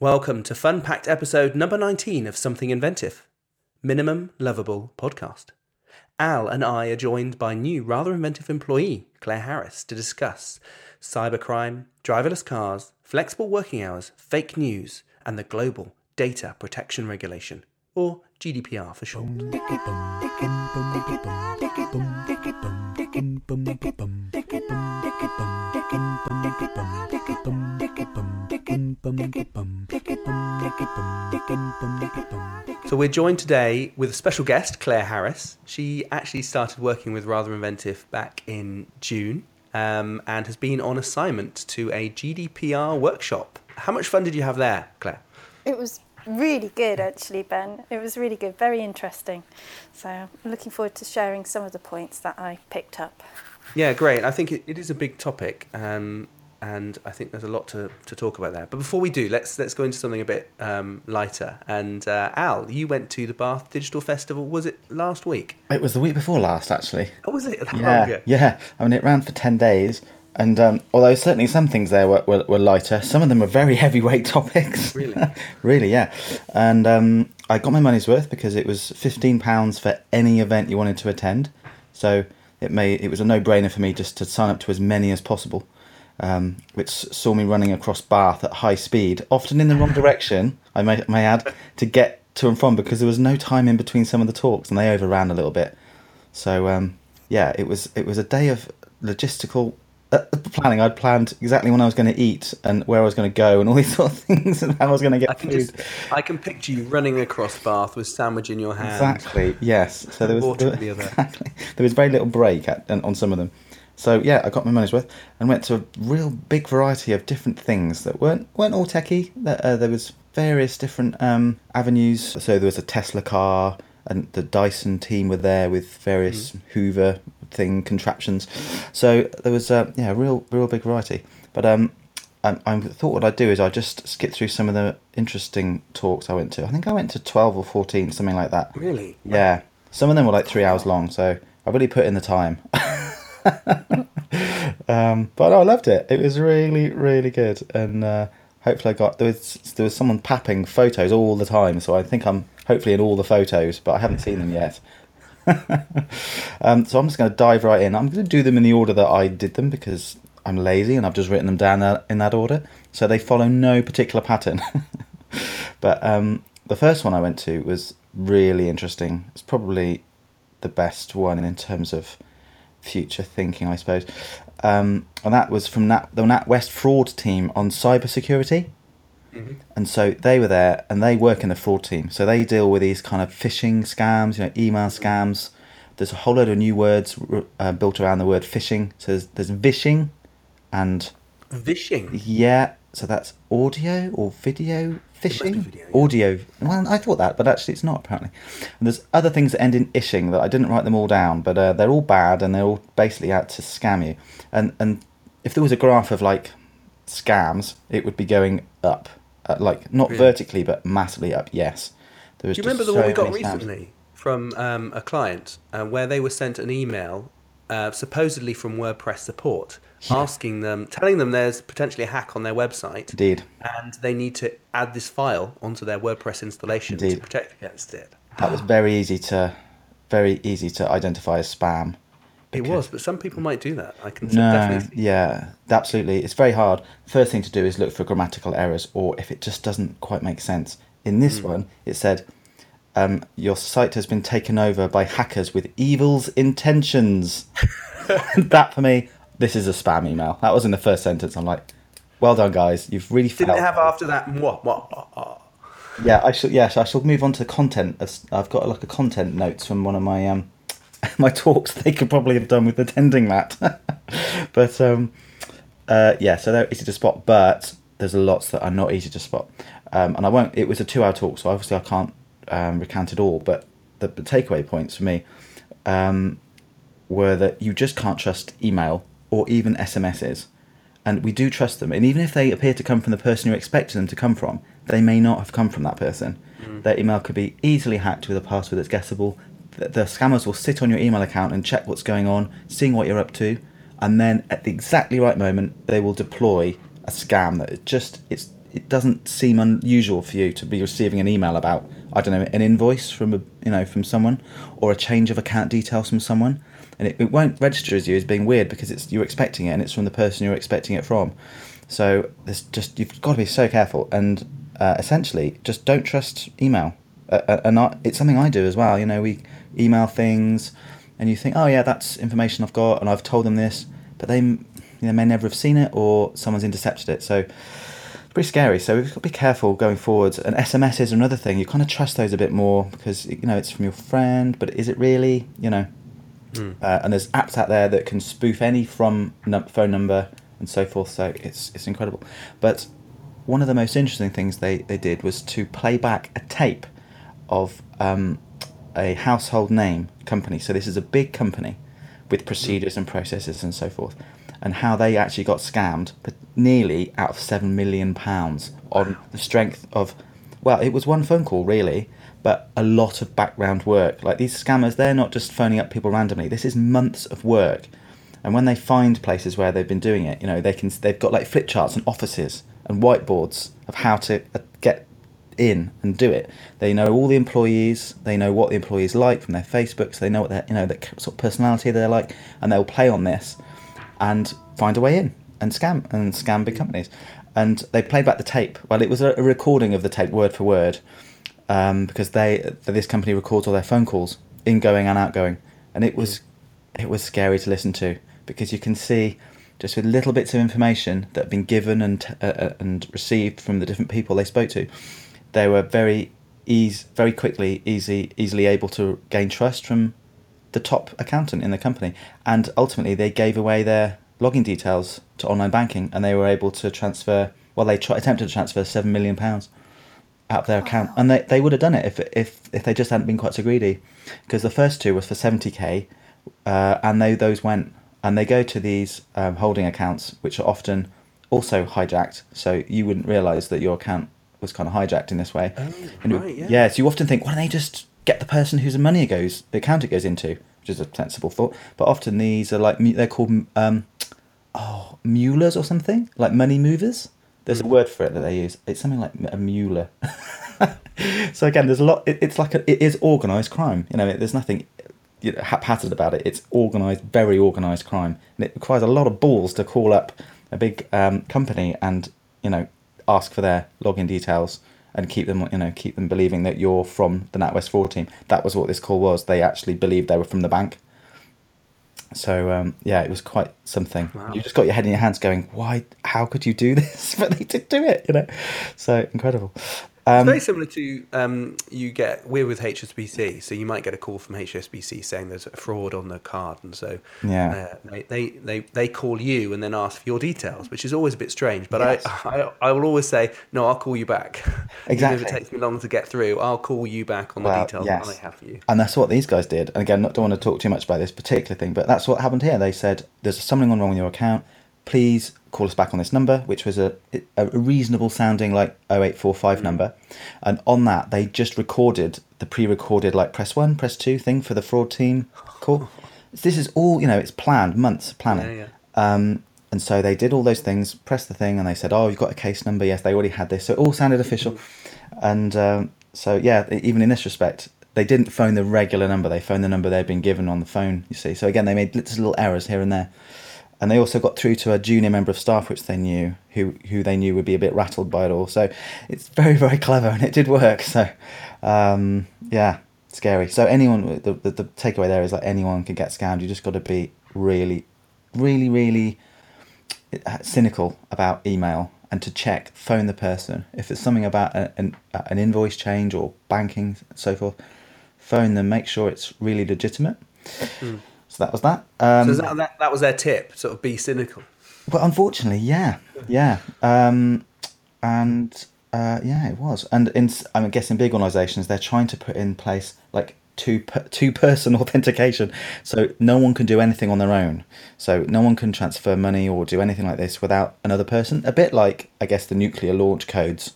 Welcome to Fun Packed episode number 19 of Something Inventive, Minimum Lovable Podcast. Al and I are joined by new, rather inventive employee, Claire Harris, to discuss cybercrime, driverless cars, flexible working hours, fake news, and the global data protection regulation, or GDPR for short. So we're joined today with a special guest, Claire Harris. She actually started working with Rather Inventive back in June um, and has been on assignment to a GDPR workshop. How much fun did you have there, Claire? It was really good, actually, Ben. It was really good, very interesting. So I'm looking forward to sharing some of the points that I picked up. Yeah, great. I think it, it is a big topic. Um, and I think there's a lot to, to talk about there. But before we do, let's let's go into something a bit um, lighter. And uh, Al, you went to the Bath Digital Festival. Was it last week? It was the week before last, actually. Oh, was it? That Yeah, long yeah. I mean, it ran for ten days, and um, although certainly some things there were, were, were lighter, some of them were very heavyweight topics. Really? really, yeah. And um, I got my money's worth because it was fifteen pounds for any event you wanted to attend. So it made it was a no brainer for me just to sign up to as many as possible. Um, which saw me running across Bath at high speed, often in the wrong direction. I may, may add to get to and from because there was no time in between some of the talks, and they overran a little bit. So um, yeah, it was it was a day of logistical planning. I'd planned exactly when I was going to eat and where I was going to go and all these sort of things and how I was going to get I can food. just I can picture you running across Bath with sandwich in your hand. Exactly. Yes. So there was Water there, the other. exactly. There was very little break at, on some of them. So yeah, I got my money's worth and went to a real big variety of different things that weren't weren't all techie. That uh, there was various different um, avenues. So there was a Tesla car and the Dyson team were there with various Hoover thing contraptions. So there was uh, yeah, a real real big variety. But um, I, I thought what I'd do is I'd just skip through some of the interesting talks I went to. I think I went to twelve or fourteen, something like that. Really? Yeah, some of them were like three hours long, so I really put in the time. um, but I loved it. It was really, really good, and uh, hopefully I got there was there was someone papping photos all the time, so I think I'm hopefully in all the photos, but I haven't seen them yet. um, so I'm just going to dive right in. I'm going to do them in the order that I did them because I'm lazy and I've just written them down in that order, so they follow no particular pattern. but um, the first one I went to was really interesting. It's probably the best one in terms of future thinking, I suppose. Um, and that was from Nat, the NatWest fraud team on cybersecurity. And so they were there, and they work in the fraud team. So they deal with these kind of phishing scams, you know, email scams. There's a whole load of new words uh, built around the word phishing. So there's, there's vishing, and Vishing. yeah, so that's audio or video phishing. video, yeah. Audio. Well, I thought that, but actually it's not apparently. And there's other things that end in ishing that I didn't write them all down, but uh, they're all bad and they're all basically out to scam you. And and if there was a graph of like scams, it would be going up, uh, like not Really? vertically but massively up. Yes. There was Do you remember the one we got recently from um, a client uh, where they were sent an email, uh, supposedly from WordPress support, asking them, telling them there's potentially a hack on their website, Indeed. and they need to add this file onto their WordPress installation to protect against it. That was very easy to, very easy to identify as spam. It was, but some people might do that. I can No, definitely. yeah, absolutely. It's very hard. First thing to do is look for grammatical errors or if it just doesn't quite make sense. In this one, it said, um, "Your site has been taken over by hackers with evil's intentions." that for me, this is a spam email. That was in the first sentence. I'm like, "Well done, guys. You've really Didn't failed." it have after that? What? What? what, what? Yeah, I shall. Yes, I shall move on to the content. I've got like a content notes from one of my um my talks. They could probably have done with attending that, but um, uh, yeah. So they're easy to spot, but there's lots that are not easy to spot. Um, and I won't. It was a two-hour talk, so obviously I can't um, recount it all. But the, the takeaway points for me um, were that you just can't trust email or even SMSs. And we do trust them. And even if they appear to come from the person you're expecting them to come from, they may not have come from that person. Their email could be easily hacked with a password that's guessable. The, scammers will sit on your email account and check what's going on, seeing what you're up to, and then at the exactly right moment, they will deploy a scam that is just it's it doesn't seem unusual for you to be receiving an email about I don't know an invoice from a you know from someone or a change of account details from someone, and it, it won't register as you as being weird because it's you're expecting it and it's from the person you're expecting it from. So there's just you've got to be so careful and uh, essentially just don't trust email. Uh, uh, and I, it's something I do as well. You know, we email things, and you think, oh yeah, that's information I've got, and I've told them this, but they, you know, may never have seen it, or someone's intercepted it. So it's pretty scary. So we've got to be careful going forward. And SMS is another thing. You kind of trust those a bit more because you know it's from your friend, but is it really? You know. Mm. Uh, and there's apps out there that can spoof any from num- phone number and so forth. So it's it's incredible. But one of the most interesting things they, they did was to play back a tape of um, a household name company. So this is a big company with procedures and processes and so forth, and how they actually got scammed, nearly out of seven million pounds on the strength of, well, it was one phone call really, but a lot of background work. Like these scammers, they're not just phoning up people randomly. This is months of work, and when they find places where they've been doing it, you know, they can they've got like flip charts and offices and whiteboards of how to uh, get in and do it. They know all the employees. They know what the employees like from their Facebooks. They know what their you know the sort of personality they're like, and they'll play on this and find a way in and scam and scam big companies. And they played back the tape. Well, it was a, recording of the tape word for word um, because they this company records all their phone calls, ingoing and outgoing, and it was it was scary to listen to because you can see just with little bits of information that have been given and uh, uh, and received from the different people they spoke to, they were very easy, very quickly, easy, easily able to gain trust from the top accountant in the company, and ultimately they gave away their login details to online banking, and they were able to transfer. Well, they try, attempted to transfer seven million pounds out of their account, and they, they would have done it if if if they just hadn't been quite so greedy, because the first two was for seventy k, uh, and they those went and they go to these um, holding accounts, which are often also hijacked. So you wouldn't realise that your account was kind of hijacked in this way. Oh, and right, yeah. yeah. So you often think, why don't they just get the person whose money it goes, the account it goes into, which is a sensible thought. But often these are like they're called um, oh mulers or something, like money movers. There's a mm. word for it that they use. It's something like a muler. so again, there's a lot. It, it's like a, it is organised crime. You know, there's nothing you know, haphazard about it. It's organised, very organised crime, and it requires a lot of balls to call up a big um, company and you know ask for their login details and keep them you know keep them believing that you're from the NatWest fraud team. That was what this call was. They actually believed they were from the bank. So um, yeah, it was quite something. Wow. You just got your head in your hands, going, "Why? How could you do this?" but they did do it, you know. So incredible. Um, it's very similar to um, you get we're with HSBC, so you might get a call from HSBC saying there's a fraud on the card, and so yeah, uh, they, they, they they call you and then ask for your details, which is always a bit strange. But yes. I, I I will always say no, I'll call you back. Exactly. if it takes me long to get through, I'll call you back on the well, details yes. that I have for you. And that's what these guys did. And again, not don't want to talk too much about this particular thing, but that's what happened here. They said there's something wrong with your account. Please call us back on this number, which was a, a reasonable sounding like 0845 mm. number. And on that, they just recorded the pre recorded like press one, press two thing for the fraud team call. this is all, you know, it's planned, months of planning. Yeah, yeah. Um, and so they did all those things, pressed the thing, and they said, "Oh, you've got a case number." Yes, they already had this, so it all sounded official. And um, so, yeah, even in this respect, they didn't phone the regular number; they phoned the number they'd been given on the phone. You see, so again, they made little errors here and there and they also got through to a junior member of staff which they knew who who they knew would be a bit rattled by it all. So it's very very clever and it did work. So um, yeah scary. So anyone the, the, the takeaway there is like anyone can get scammed. You just got to be really really really uh, cynical about email and to check phone the person. If it's something about an, an invoice change or banking so forth phone them. Make sure it's really legitimate. Mm. So that was that. Um, so that, that, that was their tip, sort of be cynical. But unfortunately, yeah, yeah, um, and uh, yeah, it was. And in, I guess in big organisations, they're trying to put in place like two two person authentication, so no one can do anything on their own. So no one can transfer money or do anything like this without another person. A bit like I guess the nuclear launch codes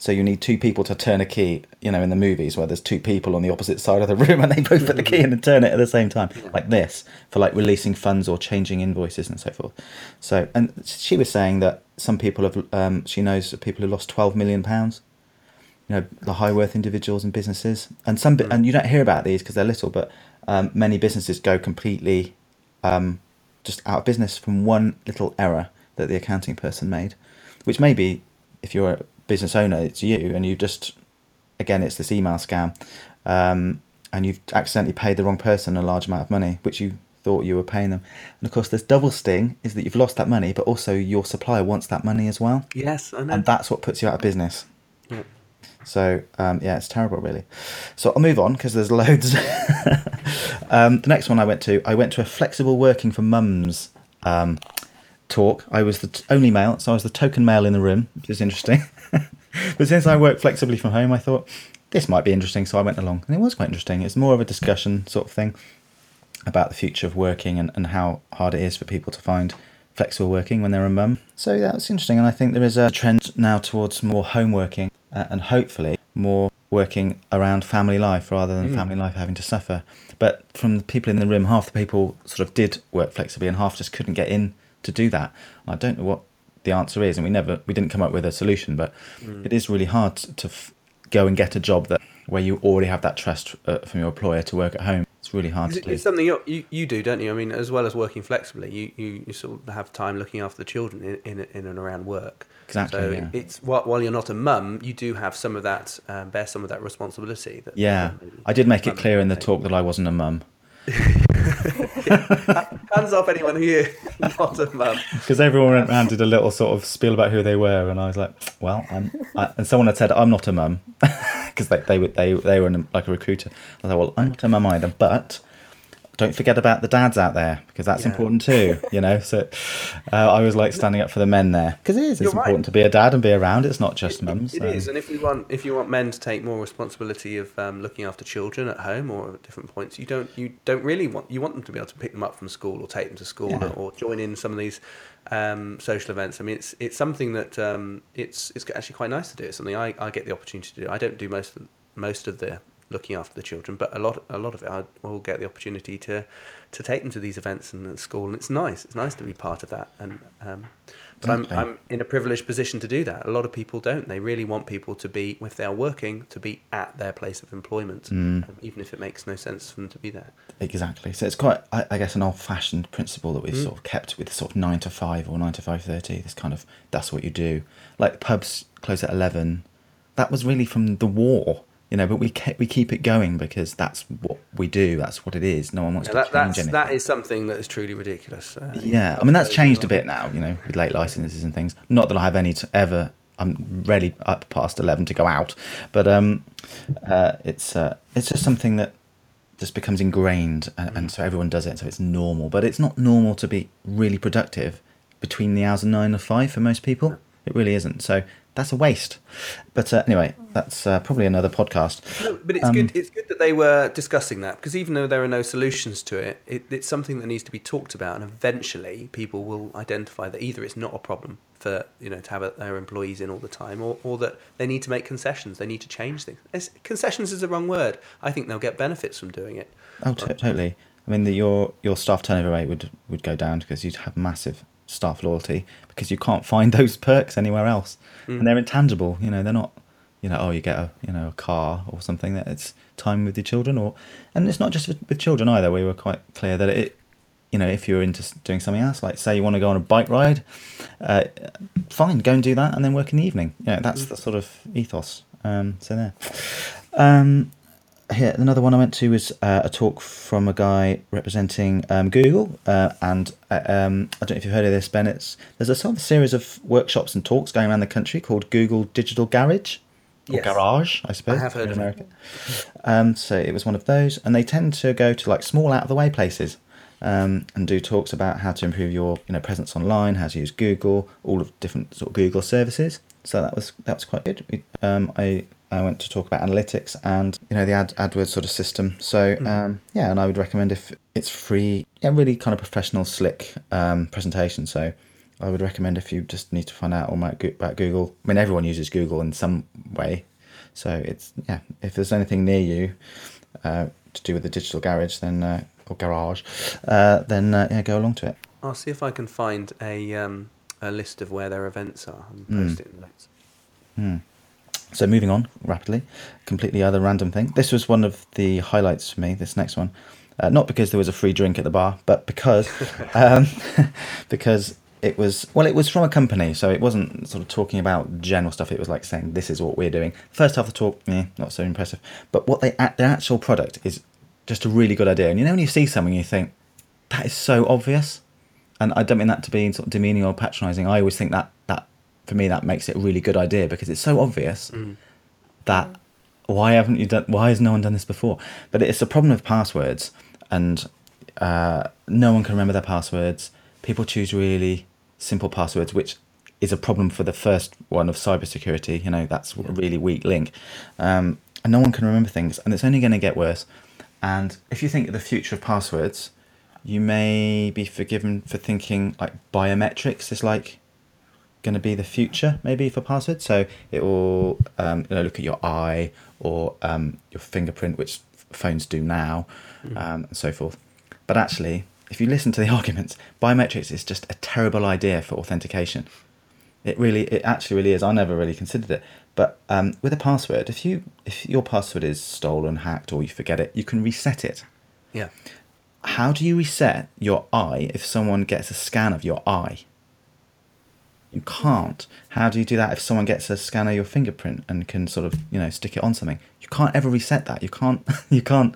So you need two people to turn a key, you know, in the movies where there's two people on the opposite side of the room and they both put the key in and turn it at the same time, like this, for like releasing funds or changing invoices and so forth. So, and she was saying that some people have, um, she knows people who lost 12 million pounds. You know, the high worth individuals and businesses, and some, and you don't hear about these because they're little, but um, many businesses go completely um, just out of business from one little error that the accounting person made, which maybe if you're a business owner, it's you, and you've just again, it's this email scam, um, and you've accidentally paid the wrong person a large amount of money, which you thought you were paying them. And of course, this double sting is that you've lost that money, but also your supplier wants that money as well, Yes, I know. and that's what puts you out of business. Yeah. So um, yeah, it's terrible, really. So I'll move on because there's loads. um, the next one I went to, I went to a flexible working for mums um, talk. I was the t- only male, so I was the token male in the room, which is interesting. but since I work flexibly from home, I thought this might be interesting, so I went along, and it was quite interesting. It's more of a discussion sort of thing about the future of working and, and how hard it is for people to find flexible working when they're a mum. So yeah, that's interesting, and I think there is a trend now towards more home working uh, and hopefully more working around family life rather than family life having to suffer. But from the people in the room, half the people sort of did work flexibly, and half just couldn't get in to do that. And I don't know what the answer is, and we never we didn't come up with a solution. But it is really hard to f- go and get a job that where you already have that trust uh, from your employer to work at home. It's really hard It's, to do. it's something you, you do, don't you? I mean, as well as working flexibly, you, you, you sort of have time looking after the children in, in, in and around work. Exactly, So yeah. it's while, while you're not a mum, you do have some of that, um, bear some of that responsibility. That Yeah, I did make it clear in the talk that I wasn't a mum Hands off anyone who not a mum. because everyone went around did a little sort of spiel about who they were, and I was like, "Well, I'm," I, and someone had said, "I'm not a mum," because they they were they they were in, like a recruiter. I was like, "Well, I'm not a mum either, but." Don't forget about the dads out there because that's Yeah. important too, you know. So uh, I was like standing up for the men there because it is. It's You're right. important to be a dad and be around. It's not just mums. It so- is, and if you want if you want men to take more responsibility of um, looking after children at home or at different points, you don't you don't really want you want them to be able to pick them up from school or take them to school Yeah. or, or join in some of these um, social events. I mean, it's it's something that um, it's it's actually quite nice to do. It's something I, I get the opportunity to do. I don't do most of, most of the looking after the children, but a lot a lot of it I will get the opportunity to to take them to these events and at school, and it's nice. It's nice to be part of that, and um, but I'm, I'm in a privileged position to do that. A lot of people don't. They really want people to be, if they're working, to be at their place of employment, um, even if it makes no sense for them to be there. Exactly. So it's quite, I, I guess, an old-fashioned principle that we've Mm. sort of kept with sort of nine to five or nine to five thirty. This kind of that's what you do. Like pubs close at eleven. That was really from the war, you know. But we kept, we keep it going because that's what we do. That's what it is. No one wants Now, to that, change that's, anything. that is something that is truly ridiculous. Uh, Yeah, I mean that's changed a bit now, you know, with late licenses and things. Not that I have any to ever. I'm rarely up past eleven to go out, but um, uh, it's uh, it's just something that just becomes ingrained, and, and so everyone does it, so it's normal. But it's not normal to be really productive between the hours of nine and five for most people. It really isn't. So that's a waste. But uh, anyway, that's uh, probably another podcast. No, but it's Um, good. It's good that they were discussing that because even though there are no solutions to it, it, it's something that needs to be talked about, and eventually people will identify that either it's not a problem for you know to have their employees in all the time, or, or that they need to make concessions. They need to change things. It's, concessions is the wrong word. I think they'll get benefits from doing it. Oh, to- totally. I mean, the, your your staff turnover rate would would go down because you'd have massive staff loyalty because you can't find those perks anywhere else, and they're intangible. You know, they're not. You know, oh, you get a you know a car or something that it's time with your children, or and it's not just with, with children either. We were quite clear that it. You know, if you're into doing something else, like say you want to go on a bike ride, uh, fine, go and do that, and then work in the evening. You know, that's the sort of ethos. Um, so there. Um, here another one I went to was uh, a talk from a guy representing um, Google, uh, and uh, um, I don't know if you've heard of this, Ben. It's there's a sort of series of workshops and talks going around the country called Google Digital Garage. Or Yes. garage, I suppose. I have heard in of it. America. Um, so it was one of those, and they tend to go to like small, out of the way places, um, and do talks about how to improve your you know presence online, how to use Google, all of different sort of Google services. So that was that was quite good. We, um, I I went to talk about analytics and you know the Ad, AdWords sort of system. So um, yeah, and I would recommend if it's free, yeah, really kind of professional, slick um, presentation. So I would recommend if you just need to find out all about Google. I mean, everyone uses Google in some way, so it's yeah. If there's anything near you uh, to do with the digital garage, then uh, or garage, uh, then uh, yeah, go along to it. I'll see if I can find a um, a list of where their events are and Hmm. post it in the notes. So moving on rapidly, completely other random thing. This was one of the highlights for me. This next one, uh, not because there was a free drink at the bar, but because um, because it was well, it was from a company, so it wasn't sort of talking about general stuff. It was like saying this is what we're doing. First half of the talk, eh, not so impressive, but what they their actual product is just a really good idea. And you know when you see something, you think that is so obvious, and I don't mean that to be sort of demeaning or patronising. I always think that that for me that makes it a really good idea because it's so obvious that why haven't you done why has no one done this before? But it's a problem with passwords and uh, no one can remember their passwords. People choose really simple passwords which is a problem for the first one of cybersecurity you know that's a really weak link. Um, and no one can remember things and it's only going to get worse. And if you think of the future of passwords you may be forgiven for thinking like biometrics is like going to be the future maybe for passwords. So it will um, you know look at your eye or um, your fingerprint which phones do now um, and so forth. But actually if you listen to the arguments biometrics is just a terrible idea for authentication. It really it actually really is. I never really considered it. But um, with a password if you if your password is stolen hacked or you forget it you can reset it. Yeah. how do you reset your eye if someone gets a scan of your eye? You can't. How do you do that if someone gets a scanner your fingerprint and can sort of, you know, stick it on something? You can't ever reset that. You can't. You can't.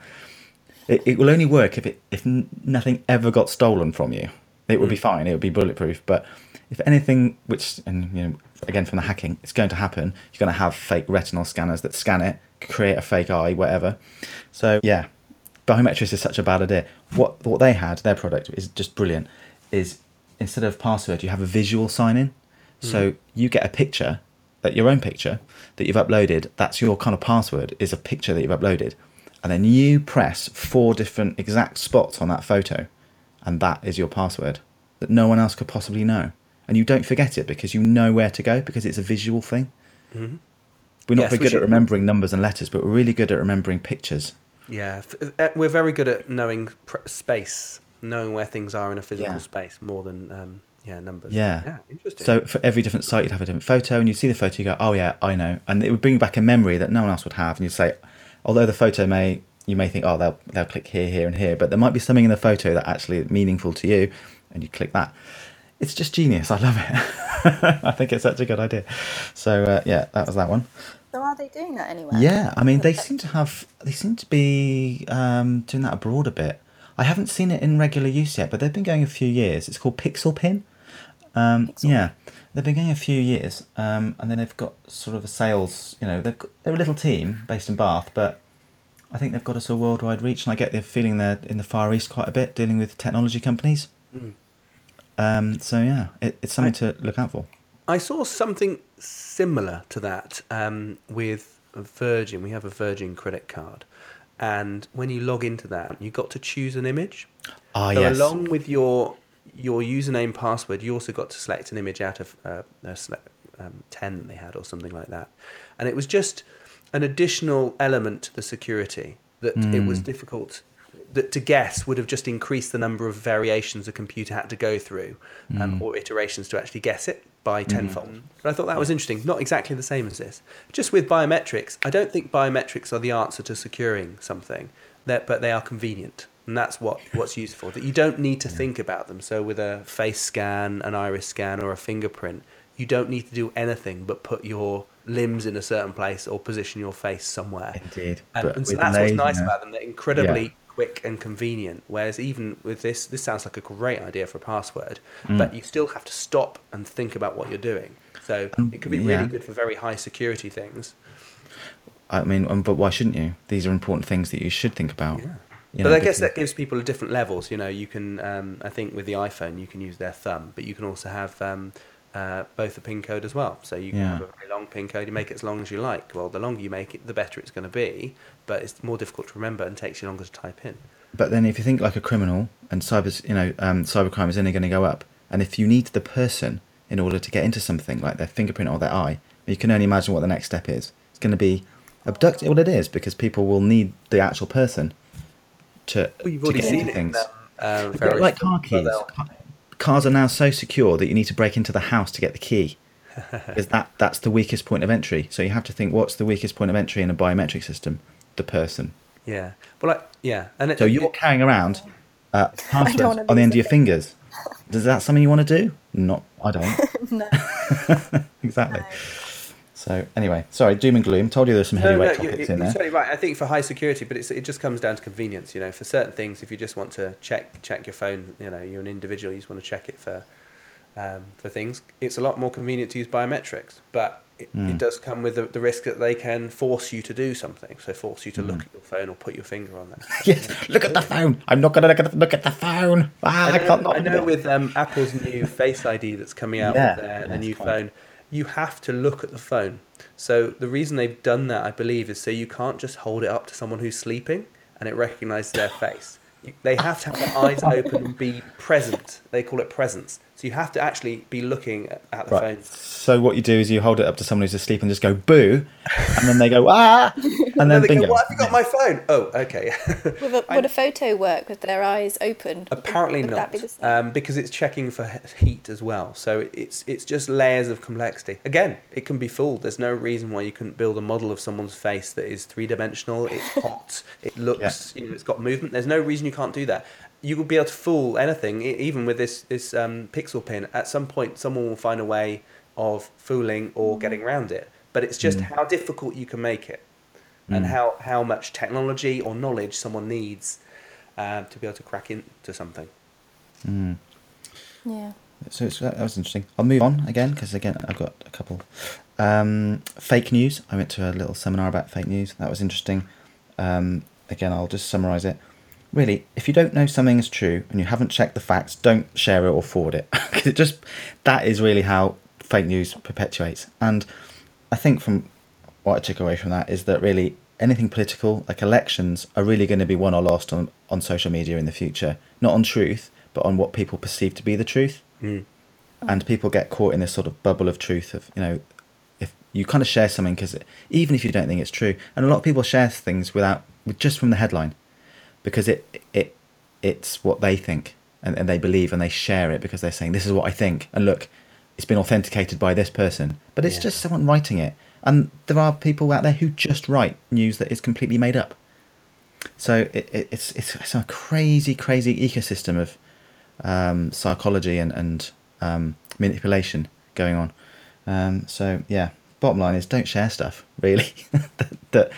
It, it will only work if it if nothing ever got stolen from you. It would be mm. fine. It would be bulletproof. But if anything, which and you know, again from the hacking, it's going to happen. You're going to have fake retinal scanners that scan it, create a fake eye, whatever. So yeah, biometrics is such a bad idea. What what they had, their product is just brilliant. Is instead of password, you have a visual sign in. So you get a picture, that your own picture that you've uploaded. That's your kind of password. Is a picture that you've uploaded, and then you press four different exact spots on that photo, and that is your password that no one else could possibly know. And you don't forget it because you know where to go because it's a visual thing. We're not Yes, very we good should- at remembering numbers and letters, but we're really good at remembering pictures. Yeah, uh, we're very good at knowing space, knowing where things are in a physical Yeah. space more than um, yeah numbers. Yeah. yeah, interesting. So for every different site, you'd have a different photo, and you'd see the photo, you go, "Oh yeah, I know," and it would bring back a memory that no one else would have, and you'd say, although the photo may, you may think, "Oh, they'll they'll click here, here, and here," but there might be something in the photo that actually is meaningful to you, and you click that. It's just genius. I love it. I think it's such a good idea. So uh, yeah, that was that one. So are they doing that anywhere? Yeah, I mean, they seem to have, they seem to be um, doing that abroad a bit. I haven't seen it in regular use yet, but they've been going a few years. It's called Pixel Pin. Um, yeah, they've been going a few years, um, and then they've got sort of a sales. You know, they've got, they're a little team based in Bath, but I think they've got us a sort of worldwide reach, and I get the feeling they're in the Far East quite a bit, dealing with technology companies. Mm. Um, so yeah, it, it's something to look out for. I saw something similar to that um, with Virgin. We have a Virgin credit card, and when you log into that, you got to choose an image. Ah, so yes. along with your your username password, you also got to select an image out of uh, a select, um, ten that they had or something like that, and it was just an additional element to the security that it was Hmm. difficult that to guess would have just increased the number of variations a computer had to go through um, Hmm. or iterations to actually guess it by tenfold. But I thought that was interesting. Not exactly the same as this. Just with biometrics, I don't think biometrics are the answer to securing something, that but they are convenient. And that's what, what's useful. That you don't need to think about them. So with a face scan, an iris scan, or a fingerprint, you don't need to do anything but put your limbs in a certain place or position your face somewhere. Indeed. And, and so that's what's nice about them. They're incredibly Yeah. quick and convenient. Whereas even with this, this sounds like a great idea for a password, Mm. but you still have to stop and think about what you're doing. So Um, it could be yeah. really good for very high security things. I mean, um, but why shouldn't you? These are important things that you should think about. Yeah. You but know, I guess that gives people different levels. You know, you can. Um, I think with the iPhone, you can use their thumb, but you can also have um, uh, both a pin code as well. So you can Yeah. have a very long pin code. You make it as long as you like. Well, the longer you make it, the better it's going to be. But it's more difficult to remember and takes you longer to type in. But then, if you think like a criminal and cyber, you know, um, cybercrime is only going to go up, And if you need the person in order to get into something like their fingerprint or their eye, you can only imagine what the next step is. It's going to be abduct. Well, it is because people will need the actual person to, Well, to get seen into it. in, things. um, uh, like car keys. Cars are now so secure that you need to break into the house to get the key. Is that, that's the weakest point of entry. So you have to think what's the weakest point of entry in a biometric system? The person. Yeah. Well, like, yeah. And it, So you're it- carrying around uh, passwords on the end of it. your fingers. Is that something you want to do? Not, I don't. no. exactly. So anyway, sorry, doom and gloom. Told you there's some No, heavyweight no, you- topics you- in there. totally right. I think for high security, but it's, it just comes down to convenience. You know, for certain things, if you just want to check check your phone, you know, you're an individual, you just want to check it for um, for things. It's a lot more convenient to use biometrics, but it, Hmm. it does come with the, the risk that they can force you to do something. So force you to Hmm. look at your phone or put your finger on that. yes, look at the phone. I'm not gonna look at the, look at the phone. Ah, I, I can't. know, not I know with um, Apple's new Face ID that's coming out Yeah, with their, their new fine. phone, you have to look at the phone. So the reason they've done that, I believe, is so you can't just hold it up to someone who's sleeping and it recognises their face. They have to have their eyes open and be present. They call it presence. So you have to actually be looking at, at the Right. phone. So what you do is you hold it up to someone who's asleep and just go boo, and then they go ah, and And then they bingo. go, "What have you got my phone?" Oh, okay. Would a, would a photo work with their eyes open? Apparently would not, That be the same? um, because it's checking for heat as well. So it's it's just layers of complexity. Again, it can be fooled. There's no reason why you couldn't build a model of someone's face that is three dimensional. It's hot. It looks, you know, it's got movement. There's no reason you can't do that. You will be able to fool anything, e- even with this this um, pixel pin. At some point, someone will find a way of fooling or getting around it. But it's just how difficult you can make it, and how how much technology or knowledge someone needs um, to be able to crack into something. yeah. So it's, that was interesting. I'll move on again because again I've got a couple. Um, fake news. I went to a little seminar about fake news. That was interesting. Um, again, I'll just summarise it. Really, if you don't know something is true and you haven't checked the facts, don't share it or forward it. Because it just that is really how fake news perpetuates. And I think from what I took away from that is that really anything political, like elections, are really going to be won or lost on, on social media in the future. Not on truth, but on what people perceive to be the truth Mm. and people get caught in this sort of bubble of truth of you know if you kind of share something because even if you don't think it's true and a lot of people share things without just from the headline because it it it's what they think and, and they believe and they share it because they're saying this is what i think and look it's been authenticated by this person but it's Yeah. just someone writing it and there are people out there who just write news that is completely made up so it, it, it's, it's it's a crazy crazy ecosystem of um, psychology and, and um, manipulation going on. Um, so yeah, bottom line is don't share stuff really that, that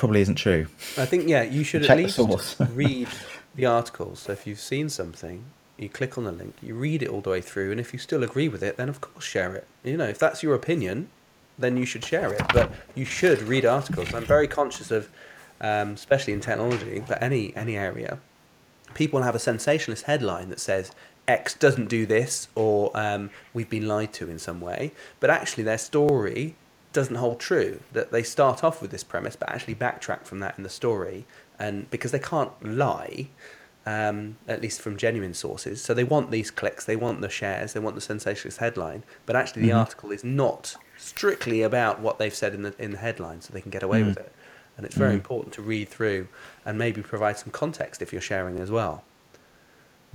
probably isn't true. I think yeah, you should at least read the articles. So if you've seen something, you click on the link, you read it all the way through, and if you still agree with it, then of course share it. You know, if that's your opinion, then you should share it. But you should read articles. I'm very conscious of, um, especially in technology, but any any area, people have a sensationalist headline that says X doesn't do this or um, we've been lied to in some way, but actually their story doesn't hold true. That they start off with this premise, but actually backtrack from that in the story, and because they can't lie, um, at least from genuine sources, so they want these clicks, they want the shares, they want the sensationalist headline, but actually the Mhm. article is not strictly about what they've said in the in the headline, so they can get away with it. And it's very Mm. important to read through and maybe provide some context if you're sharing as well.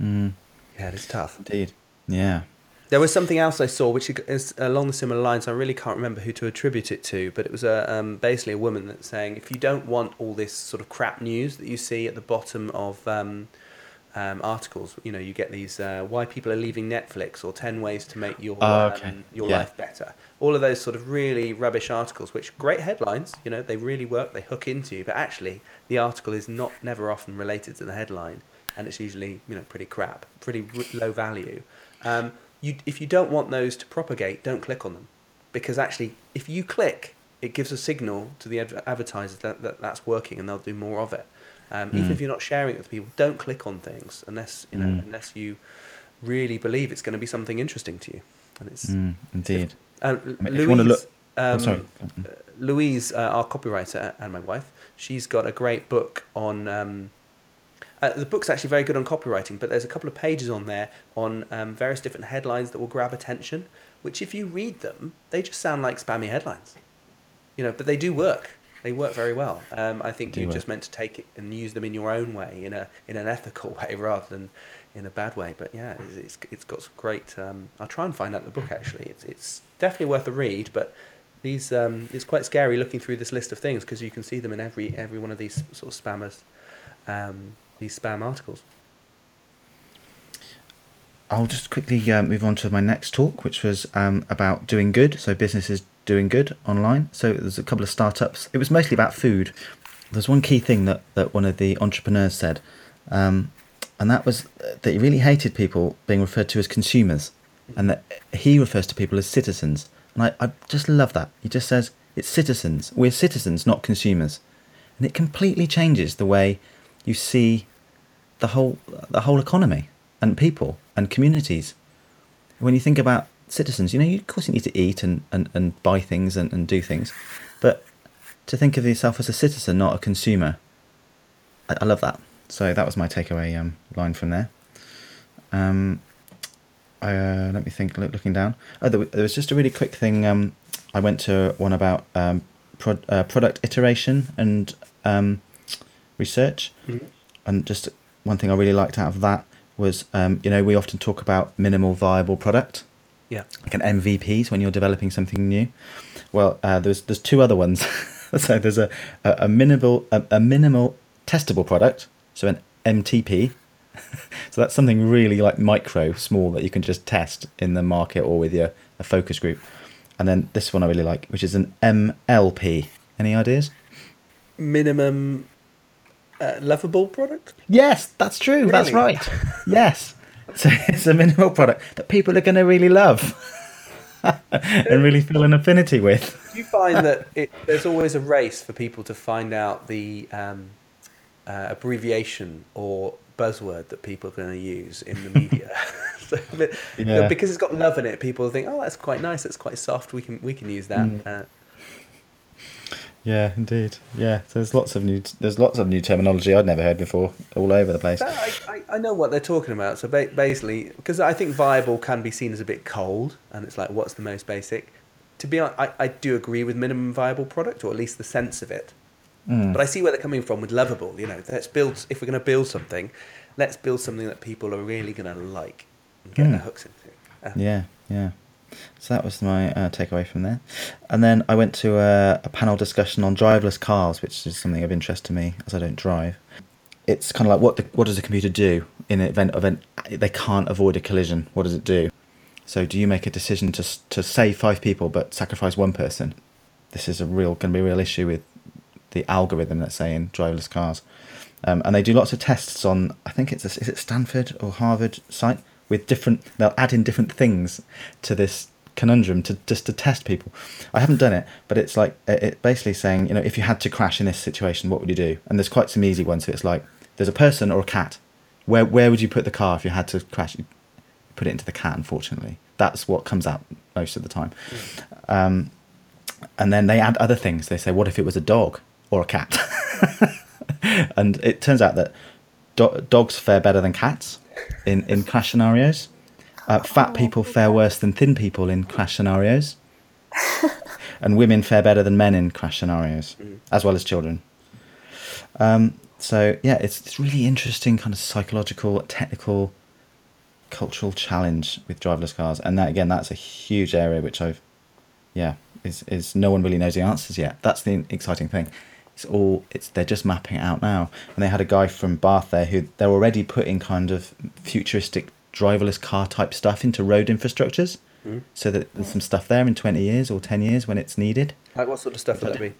Mm, Yeah, it's tough. indeed. Yeah. There was something else I saw which is along the similar lines. I really can't remember who to attribute it to, but it was a um, basically a woman that's saying if you don't want all this sort of crap news that you see at the bottom of um, um, articles, you know, you get these uh, why people are leaving Netflix or ten ways to make your Oh, okay. um, your Yeah. life better. All of those sort of really rubbish articles, which great headlines, you know, they really work, they hook into you, but actually the article is not never often related to the headline, and it's usually you know pretty crap, pretty r- low value. Um, you, if you don't want those to propagate, don't click on them, because actually, if you click, it gives a signal to the adver- advertisers that, that that's working, and they'll do more of it. Um, Even Mm. if you're not sharing it with people, don't click on things unless you know Mm. unless you really believe it's going to be something interesting to you. And it's Mm, indeed. uh, I mean, if Louise, you wanna look- um, oh, sorry. uh, Louise, uh, our copywriter and my wife, she's got a great book on um, Uh, the book's actually very good on copywriting, but there's a couple of pages on there on um, various different headlines that will grab attention. Which, if you read them, they just sound like spammy headlines. You know, but they do work. They work very well. Um, I think you're work. just meant to take it and use them in your own way, in a in an ethical way rather than in a bad way. But yeah, it's it's, it's got some great. Um, I'll try and find out the book actually. It's it's definitely worth a read, but. These um, it's quite scary looking through this list of things because you can see them in every every one of these sort of spammers, um, these spam articles. I'll just quickly uh, move on to my next talk, which was um, about doing good. So businesses doing good online. So there's a couple of startups. It was mostly about food. There's one key thing that, that one of the entrepreneurs said, um, and that was that he really hated people being referred to as consumers, and that he refers to people as citizens. And I, I just love that. He just says it's citizens. We're citizens, not consumers, and it completely changes the way you see the whole the whole economy and people and communities. When you think about citizens, you know, you, of course you need to eat and, and, and buy things and, and do things, but to think of yourself as a citizen, not a consumer, I, I love that. So that was my takeaway um, line from there. Um, uh, let me think. Look, looking down, oh, there, there was just a really quick thing. Um, I went to one about um, pro- uh, product iteration and research, and just one thing I really liked out of that was, um, you know, we often talk about minimal viable product, Yeah. like an MVPs when you're developing something new. Well, uh, there's there's two other ones. so there's a a, a minimal a, a minimal testable product, so an MTP. so that's something really like micro, small that you can just test in the market or with your a focus group. And then this one I really like, which is an MLP. Any ideas? Minimum uh, lovable product. Yes, that's true. That's right. yes. So it's a minimal product that people are going to really love and really feel an affinity with. Do you find that it, there's always a race for people to find out the um, uh, abbreviation or buzzword that people are going to use in the media? so, Yeah. Because it's got love in it, people think, "Oh, that's quite nice. That's quite soft. We can we can use that." Mm. Uh, Yeah, indeed. Yeah, there's lots of new there's lots of new terminology I'd never heard before all over the place. I, I, I know what they're talking about. So ba- basically, because I think viable can be seen as a bit cold, and it's like, what's the most basic? To be honest, I, I do agree with minimum viable product, or at least the sense of it. Mm. But I see where they're coming from with lovable. You know, let's build. If we're going to build something, let's build something that people are really going to like and get their Mm. hooks into. Uh, Yeah, yeah. So that was my uh, takeaway from there. And then I went to a, a panel discussion on driverless cars, which is something of interest to me as I don't drive. It's kind of like what the, what does a computer do in an event event they can't avoid a collision? What does it do? So do you make a decision to to save five people but sacrifice one person? This is a real going to be a real issue with the algorithm, let's say, in driverless cars. Um, and they do lots of tests on, I think it's, a, is it Stanford or Harvard site with different, they'll add in different things to this conundrum to just to test people. I haven't done it, but it's like, it it basically saying, you know, if you had to crash in this situation, what would you do? And there's quite some easy ones. So it's like, there's a person or a cat. Where, where would you put the car if you had to crash? You put it into the cat, unfortunately. That's what comes out most of the time. Um, and then they add other things. They say, what if it was a dog or a cat? and it turns out that do- dogs fare better than cats in, in crash scenarios. Uh, fat people fare worse than thin people in crash scenarios. and women fare better than men in crash scenarios, as well as children. Um, so, yeah, it's, it's really interesting, kind of psychological, technical, cultural challenge with driverless cars. And that, again, that's a huge area which I've yeah is is no one really knows the answers yet that's the exciting thing it's all it's they're just mapping it out now. And they had a guy from bath there who they're already putting kind of futuristic driverless car type stuff into road infrastructures. Mm. so that there's some stuff there in 20 years or 10 years when it's needed. Like what sort of stuff would that be?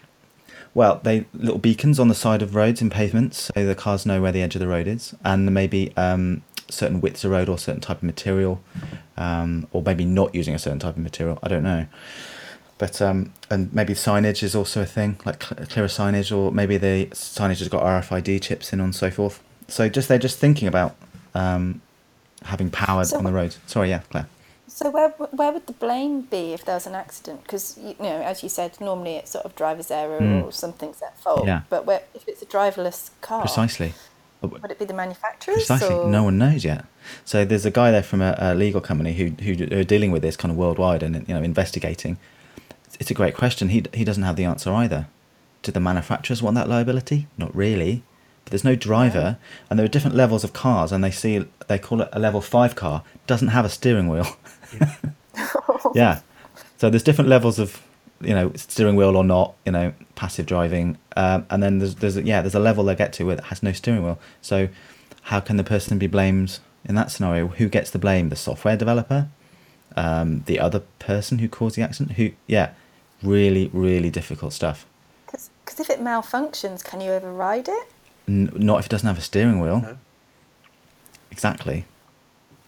well they little beacons on the side of roads and pavements so the cars know where the edge of the road is. And maybe um, certain widths of road or certain type of material um, or maybe not using a certain type of material i don't know but um, and maybe signage is also a thing, like cl- clearer signage, or maybe the signage has got RFID chips in and so forth. So just they're just thinking about um, having power So- on the road. Sorry, yeah, Claire. So where where would the blame be if there was an accident? Because you know, as you said, normally it's sort of driver's error Mm. or something's at fault. Yeah. But where, if it's a driverless car, Precisely. Would it be the manufacturers? Precisely, or- no one knows yet. So there's a guy there from a, a legal company who who are dealing with this kind of worldwide and you know investigating. It's a great question. He he doesn't have the answer either. Do the manufacturers want that liability? Not really. But there's no driver, and there are different levels of cars, and they see they call it a level five car doesn't have a steering wheel. yeah. So there's different levels of you know steering wheel or not you know passive driving um, and then there's there's a, yeah there's a level they get to where it has no steering wheel so how can the person be blamed in that scenario who gets the blame the software developer um, the other person who caused the accident who yeah really really difficult stuff Because if it malfunctions, can you override it? N- not if it doesn't have a steering wheel No. exactly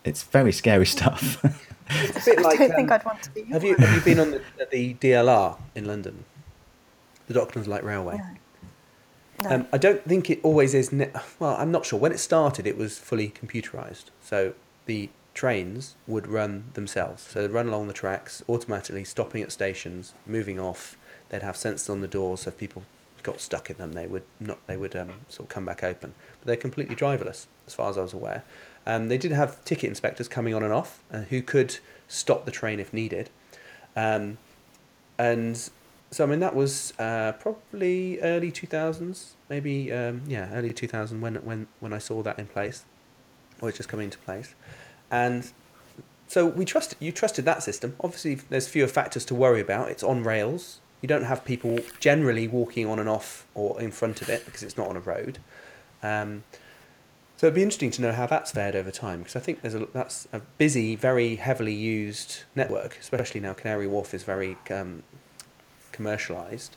it's very scary stuff It's a bit I don't think um, I'd want to be. have you have you been on the, the DLR in London, the Docklands Light Railway? No. Um, I don't think it always is. Ne- well, I'm not sure. When it started, it was fully computerized. So the trains would run themselves. So they'd run along the tracks, automatically stopping at stations, moving off. They'd have sensors on the doors, so if people got stuck in them, they would not. They would um, sort of come back open. But they're completely driverless, as far as I was aware. Um, they did have ticket inspectors coming on and off, uh, who could stop the train if needed. Um, and so I mean that was uh, probably early two thousands, maybe um, yeah, early two thousand when when when I saw that in place, or it just coming into place, and so we trusted you trusted that system. Obviously, there's fewer factors to worry about. It's on rails. You don't have people generally walking on and off or in front of it because it's not on a road. Um, so it'd be interesting to know how that's fared over time because I think there's a that's a busy, very heavily used network, especially now Canary Wharf is very um, commercialized,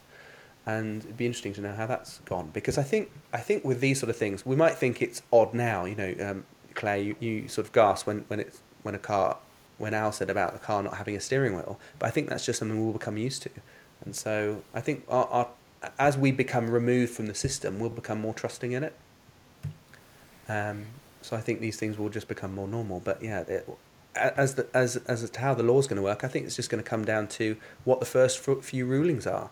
and it'd be interesting to know how that's gone because I think I think with these sort of things we might think it's odd now. You know, um, Claire, you, you sort of gasp when when it's when a car when Al said about the car not having a steering wheel, but I think that's just something we'll become used to, and so I think our, our as we become removed from the system, we'll become more trusting in it. Um, so I think these things will just become more normal. But yeah, it, as the, as as to how the law's going to work, I think it's just going to come down to what the first few rulings are,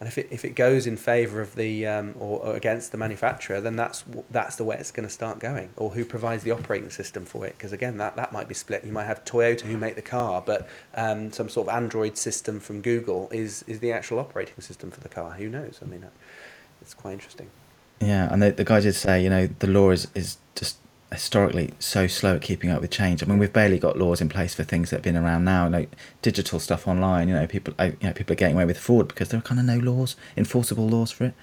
and if it if it goes in favour of the um, or, or against the manufacturer, then that's that's the way it's going to start going, or who provides the operating system for it. Because again, that that might be split. You might have Toyota who make the car, but um, some sort of Android system from Google is is the actual operating system for the car. Who knows? I mean, uh, it's quite interesting. Yeah, and the, the guy did say, you know, the law is, is just historically so slow at keeping up with change. I mean, we've barely got laws in place for things that have been around now, like digital stuff online. You know, people, you know, people are getting away with fraud because there are kind of no laws, enforceable laws for it.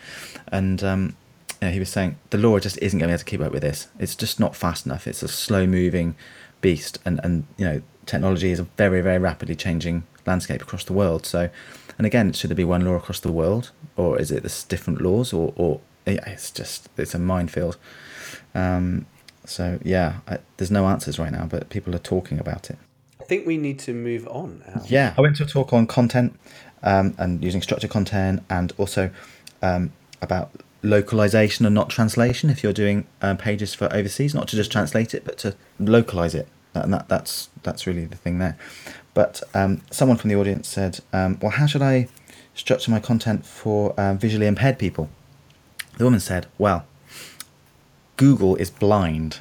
And um, you know, he was saying the law just isn't going to be able to keep up with this. It's just not fast enough. It's a slow-moving beast, and and you know, technology is a very very rapidly changing landscape across the world. So, and again, should there be one law across the world, or is it this different laws, or or it's just it's a minefield. Um, so yeah, I, there's no answers right now, but people are talking about it. I think we need to move on. Yeah, I went to a talk on content um, and using structured content, and also um, about localization and not translation. If you're doing um, pages for overseas, not to just translate it, but to localize it, and that, that's that's really the thing there. But um, someone from the audience said, um, "Well, how should I structure my content for um, visually impaired people?" The woman said, "Well, Google is blind,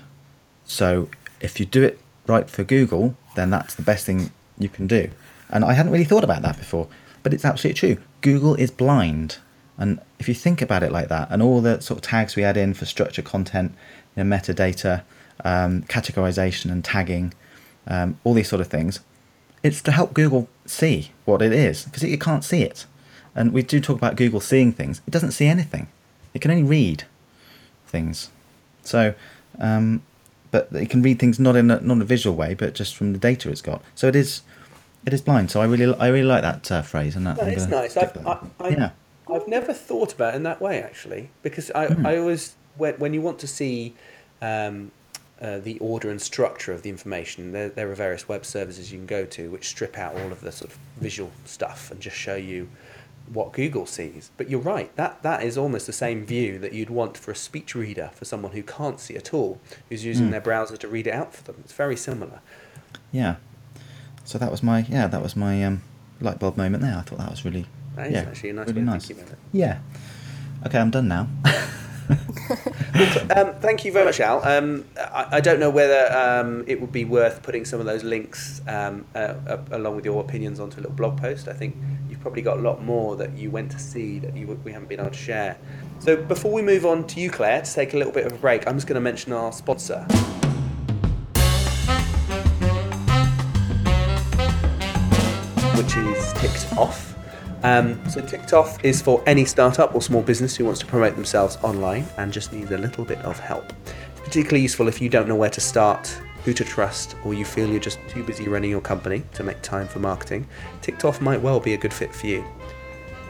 so if you do it right for Google, then that's the best thing you can do." And I hadn't really thought about that before, but it's absolutely true. Google is blind, and if you think about it like that, and all the sort of tags we add in for structure, content, you know, metadata, um, categorization, and tagging, um, all these sort of things, it's to help Google see what it is because it, it can't see it. And we do talk about Google seeing things. It doesn't see anything. It can only read things. So, um, but it can read things not in a, not a visual way, but just from the data it's got. So it is, it is blind. So I really I really like that uh, phrase. And that That is nice. I've, I. I, yeah, I've never thought about it in that way actually, because I, Hmm. I always when when you want to see um, uh, the order and structure of the information, there there are various web services you can go to which strip out all of the sort of visual stuff and just show you what Google sees. But you're right. That that is almost the same view that you'd want for a speech reader for someone who can't see at all, who's using Hmm. their browser to read it out for them. It's very similar. yeah. So that was my yeah that was my um, light bulb moment there. I thought that was really That is yeah, actually a nice really nice. thinking about it. Yeah. Okay, I'm done now. um, thank you very much, Al. Um, I, I, don't know whether um, it would be worth putting some of those links um, uh, along with your opinions onto a little blog post. I think you've probably got a lot more that you went to see that you, we haven't been able to share. So before we move on to you, Claire, to take a little bit of a break, I'm just going to mention our sponsor. Which is Ticked Off. Um, so Ticked Off is for any startup or small business who wants to promote themselves online and just needs a little bit of help. It's particularly useful if you don't know where to start, who to trust, or you feel you're just too busy running your company to make time for marketing. Ticked Off might well be a good fit for you.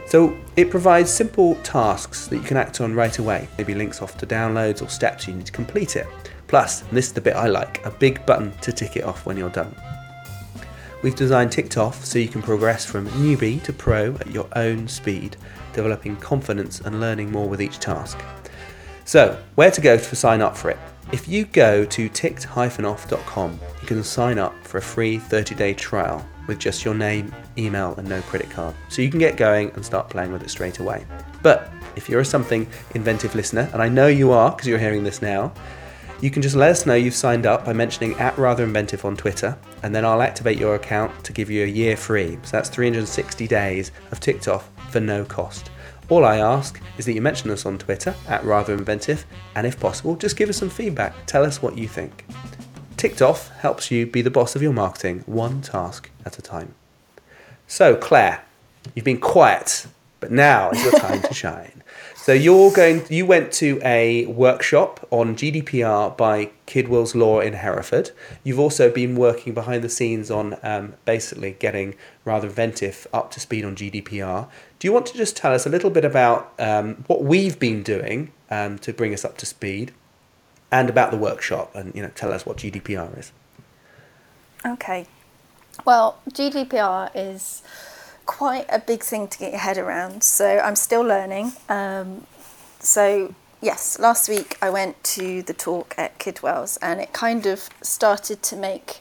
So it provides simple tasks that you can act on right away, maybe links off to downloads or steps you need to complete it. Plus, this is the bit I like, a big button to tick it off when you're done. We've designed Ticked Off so you can progress from newbie to pro at your own speed, developing confidence and learning more with each task. So, where to go to sign up for it? If you go to ticked-off.com, you can sign up for a free 30-day trial with just your name, email, and no credit card. So you can get going and start playing with it straight away. But if you're a something inventive listener, and I know you are because you're hearing this now, you can just let us know you've signed up by mentioning at Rather Inventive on Twitter, and then I'll activate your account to give you a year free. So that's 360 days of Ticked Off for no cost. All I ask is that you mention us on Twitter at Rather Inventive, and if possible, just give us some feedback. Tell us what you think. Ticked Off helps you be the boss of your marketing one task at a time. So, Claire, you've been quiet, but now is your time to shine. So you're going. You went to a workshop on GDPR by Kidwell's Law in Hereford. You've also been working behind the scenes on um, basically getting rather inventive up to speed on GDPR. Do you want to just tell us a little bit about um, what we've been doing um, to bring us up to speed, and about the workshop, and you know, tell us what GDPR is? Okay. Well, GDPR is quite a big thing to get your head around. So I'm still learning. Um, so yes, last week I went to the talk at Kidwell's and it kind of started to make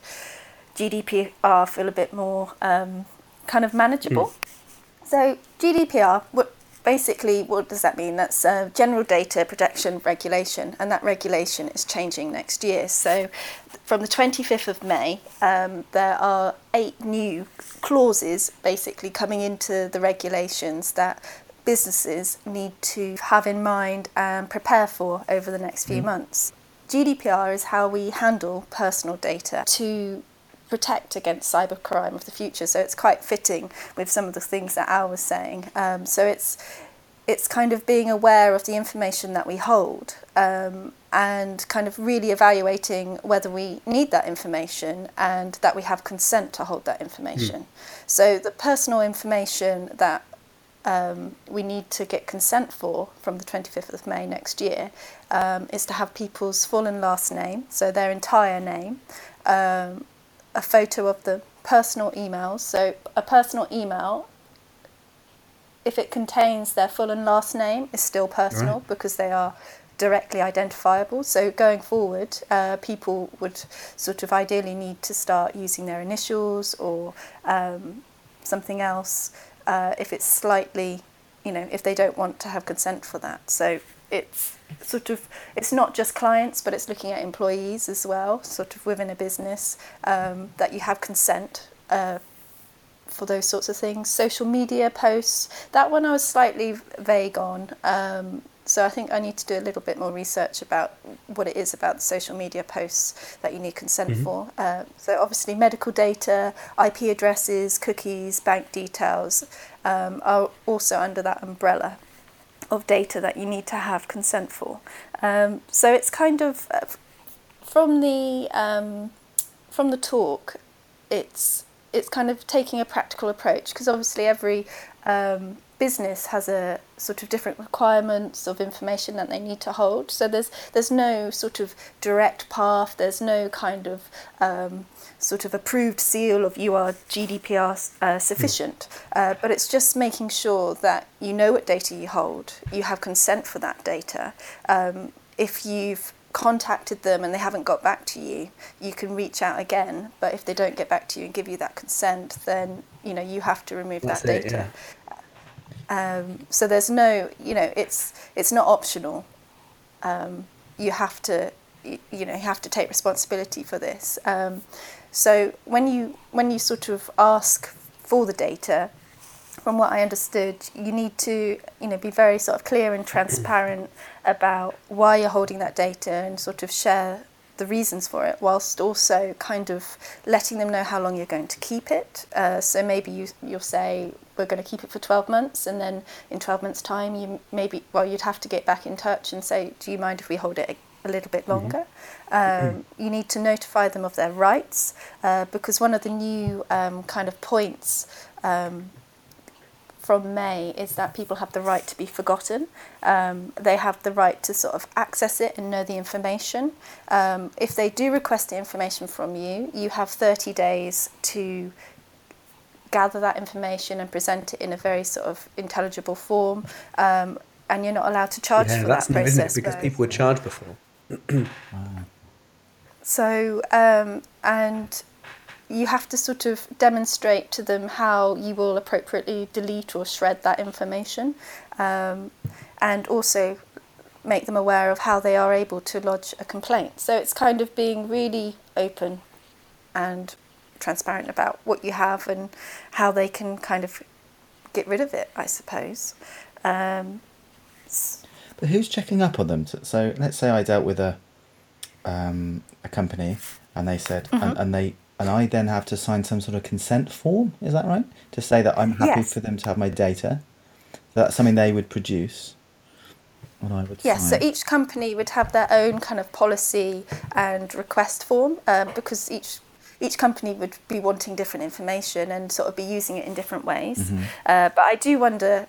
GDPR feel a bit more um, kind of manageable. Mm. So GDPR, what basically what does that mean? That's uh, General Data Protection Regulation, and that regulation is changing next year. So from the 25th of May, um, there are eight new clauses basically coming into the regulations that businesses need to have in mind and prepare for over the next few mm. months. GDPR is how we handle personal data to protect against cybercrime of the future. So it's quite fitting with some of the things that Al was saying. Um, so it's it's kind of being aware of the information that we hold um, and kind of really evaluating whether we need that information and that we have consent to hold that information. Mm. So the personal information that um, we need to get consent for from the 25th of May next year um, is to have people's full and last name, so their entire name, um, a photo of the personal emails. So a personal email if it contains their full and last name, is still personal right. because they are directly identifiable. So going forward, uh, people would sort of ideally need to start using their initials or um, something else uh, if it's slightly, you know, if they don't want to have consent for that. So it's sort of it's not just clients, but it's looking at employees as well, sort of within a business um, that you have consent. Uh, for those sorts of things. Social media posts, that one I was slightly vague on. Um, so I think I need to do a little bit more research about what it is about the social media posts that you need consent mm-hmm. for. Uh, so obviously medical data, IP addresses, cookies, bank details um, are also under that umbrella of data that you need to have consent for. Um, so it's kind of uh, from the um, from the talk, it's it's kind of taking a practical approach because obviously every um, business has a sort of different requirements of information that they need to hold. So there's there's no sort of direct path. There's no kind of um, sort of approved seal of you are GDPR uh, sufficient. Uh, but it's just making sure that you know what data you hold. You have consent for that data. Um, if you've contacted them and they haven't got back to you, you can reach out again. But if they don't get back to you and give you that consent, then you know you have to remove That's that data. It, yeah. Um, so there's no, you know, it's it's not optional. um, you have to you know you have to take responsibility for this. Um, so when you when you sort of ask for the data, from what I understood, you need to you know be very sort of clear and transparent about why you're holding that data and sort of share the reasons for it, whilst also kind of letting them know how long you're going to keep it. Uh, so maybe you you'll say we're going to keep it for 12 months, and then in 12 months' time, you maybe well you'd have to get back in touch and say, do you mind if we hold it a, little bit longer? Mm-hmm. Um, you need to notify them of their rights uh, because one of the new um, kind of points. Um, from May is that people have the right to be forgotten. Um, they have the right to sort of access it and know the information. Um, if they do request the information from you, you have 30 days to gather that information and present it in a very sort of intelligible form. Um, and you're not allowed to charge yeah, for that's that new, process. isn't it? Because people were charged before. So, um, and you have to sort of demonstrate to them how you will appropriately delete or shred that information, um, and also make them aware of how they are able to lodge a complaint. So it's kind of being really open and transparent about what you have and how they can kind of get rid of it, I suppose. Um, but who's checking up on them? So let's say I dealt with a um, a company and they said mm-hmm. and, and they and I then have to sign some sort of consent form. Is that right? To say that I'm happy yes. for them to have my data. That's something they would produce. What I would. Yes. Sign. So each company would have their own kind of policy and request form um, because each each company would be wanting different information and sort of be using it in different ways. Mm-hmm. Uh, but I do wonder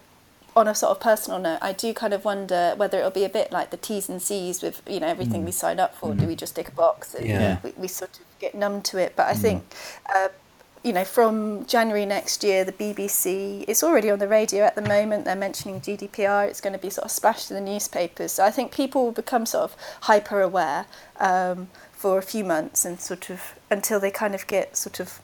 on a sort of personal note, I do kind of wonder whether it'll be a bit like the T's and C's with you know everything mm. we sign up for. Mm. Do we just tick a box and yeah. we, we, sort of get numb to it? But I mm. think. Uh, you know, from January next year, the BBC, it's already on the radio at the moment. They're mentioning GDPR. It's going to be sort of splashed in the newspapers. So I think people will become sort of hyper aware um, for a few months and sort of until they kind of get sort of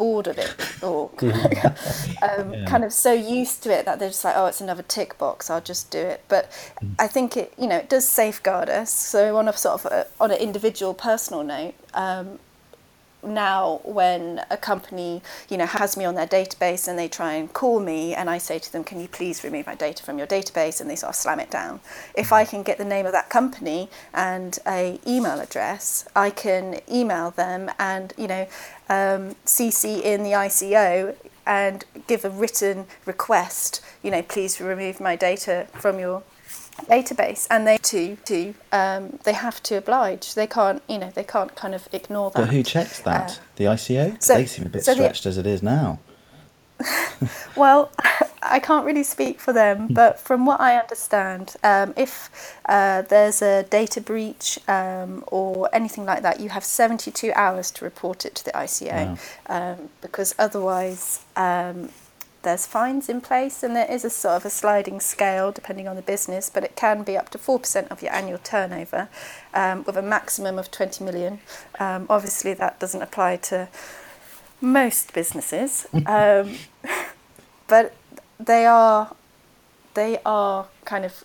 bored of it or um, yeah. kind of so used to it that they're just like, oh, it's another tick box. I'll just do it. But mm. I think it, you know, it does safeguard us. So on a sort of a, on an individual personal note, um, now when a company you know has me on their database and they try and call me and I say to them can you please remove my data from your database? and they sort of slam it down. If I can get the name of that company and a email address I can email them and you know um, CC in the ICO and give a written request you know please remove my data from your database and they to to um, they have to oblige. They can't you know they can't kind of ignore that. but who checks that? Uh, the ICO so, they seem a bit so stretched the, as it is now. Well I can't really speak for them hmm. but from what I understand um, if uh, there's a data breach um, or anything like that you have 72 hours to report it to the ICO wow. Um, because otherwise um, there's fines in place and there is a sort of a sliding scale depending on the business, but it can be up to 4% of your annual turnover um, with a maximum of 20 million. Um, obviously, that doesn't apply to most businesses, um, but they are they are kind of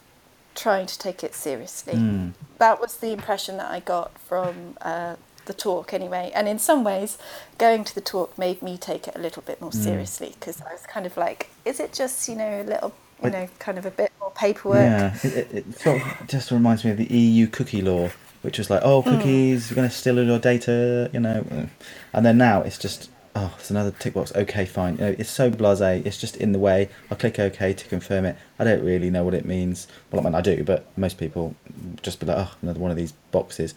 trying to take it seriously. Mm. That was the impression that I got from uh, the talk anyway. And in some ways, going to the talk made me take it a little bit more mm. seriously because I was kind of like, is it just, you know, a little, you know, kind of a bit more paperwork? Yeah, it, it, it sort of just reminds me of the EU cookie law, which was like, oh, mm. cookies, mm. are going to steal all your data, you know. And then now it's just, oh, it's another tick box. Okay, fine. You know, it's so blasé. It's just in the way. I click OK to confirm it. I don't really know what it means. Well, I mean, I do, but most people just be like, oh, another one of these boxes.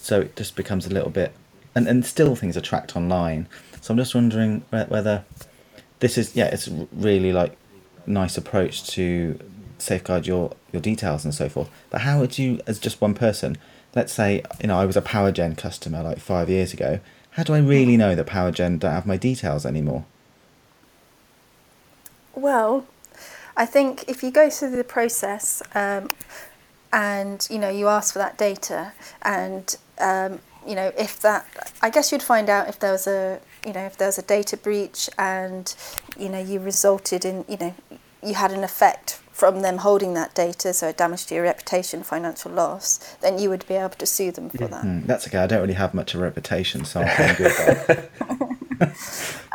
So it just becomes a little bit, and and still things are tracked online. So I'm just wondering whether this is, yeah, it's really like nice approach to safeguard your your details and so forth. But how would you, as just one person, let's say, you know, I was a PowerGen customer like five years ago how do I really know that PowerGen don't have my details anymore? Well, I think if you go through the process um, and you know you ask for that data and um, you know if that I guess you'd find out if there was a you know if there was a data breach and you know you resulted in you know you had an effect from them holding that data, so damage to your reputation, financial loss, then you would be able to sue them for that. Mm, that's okay. I don't really have much of a reputation, so I'm good there.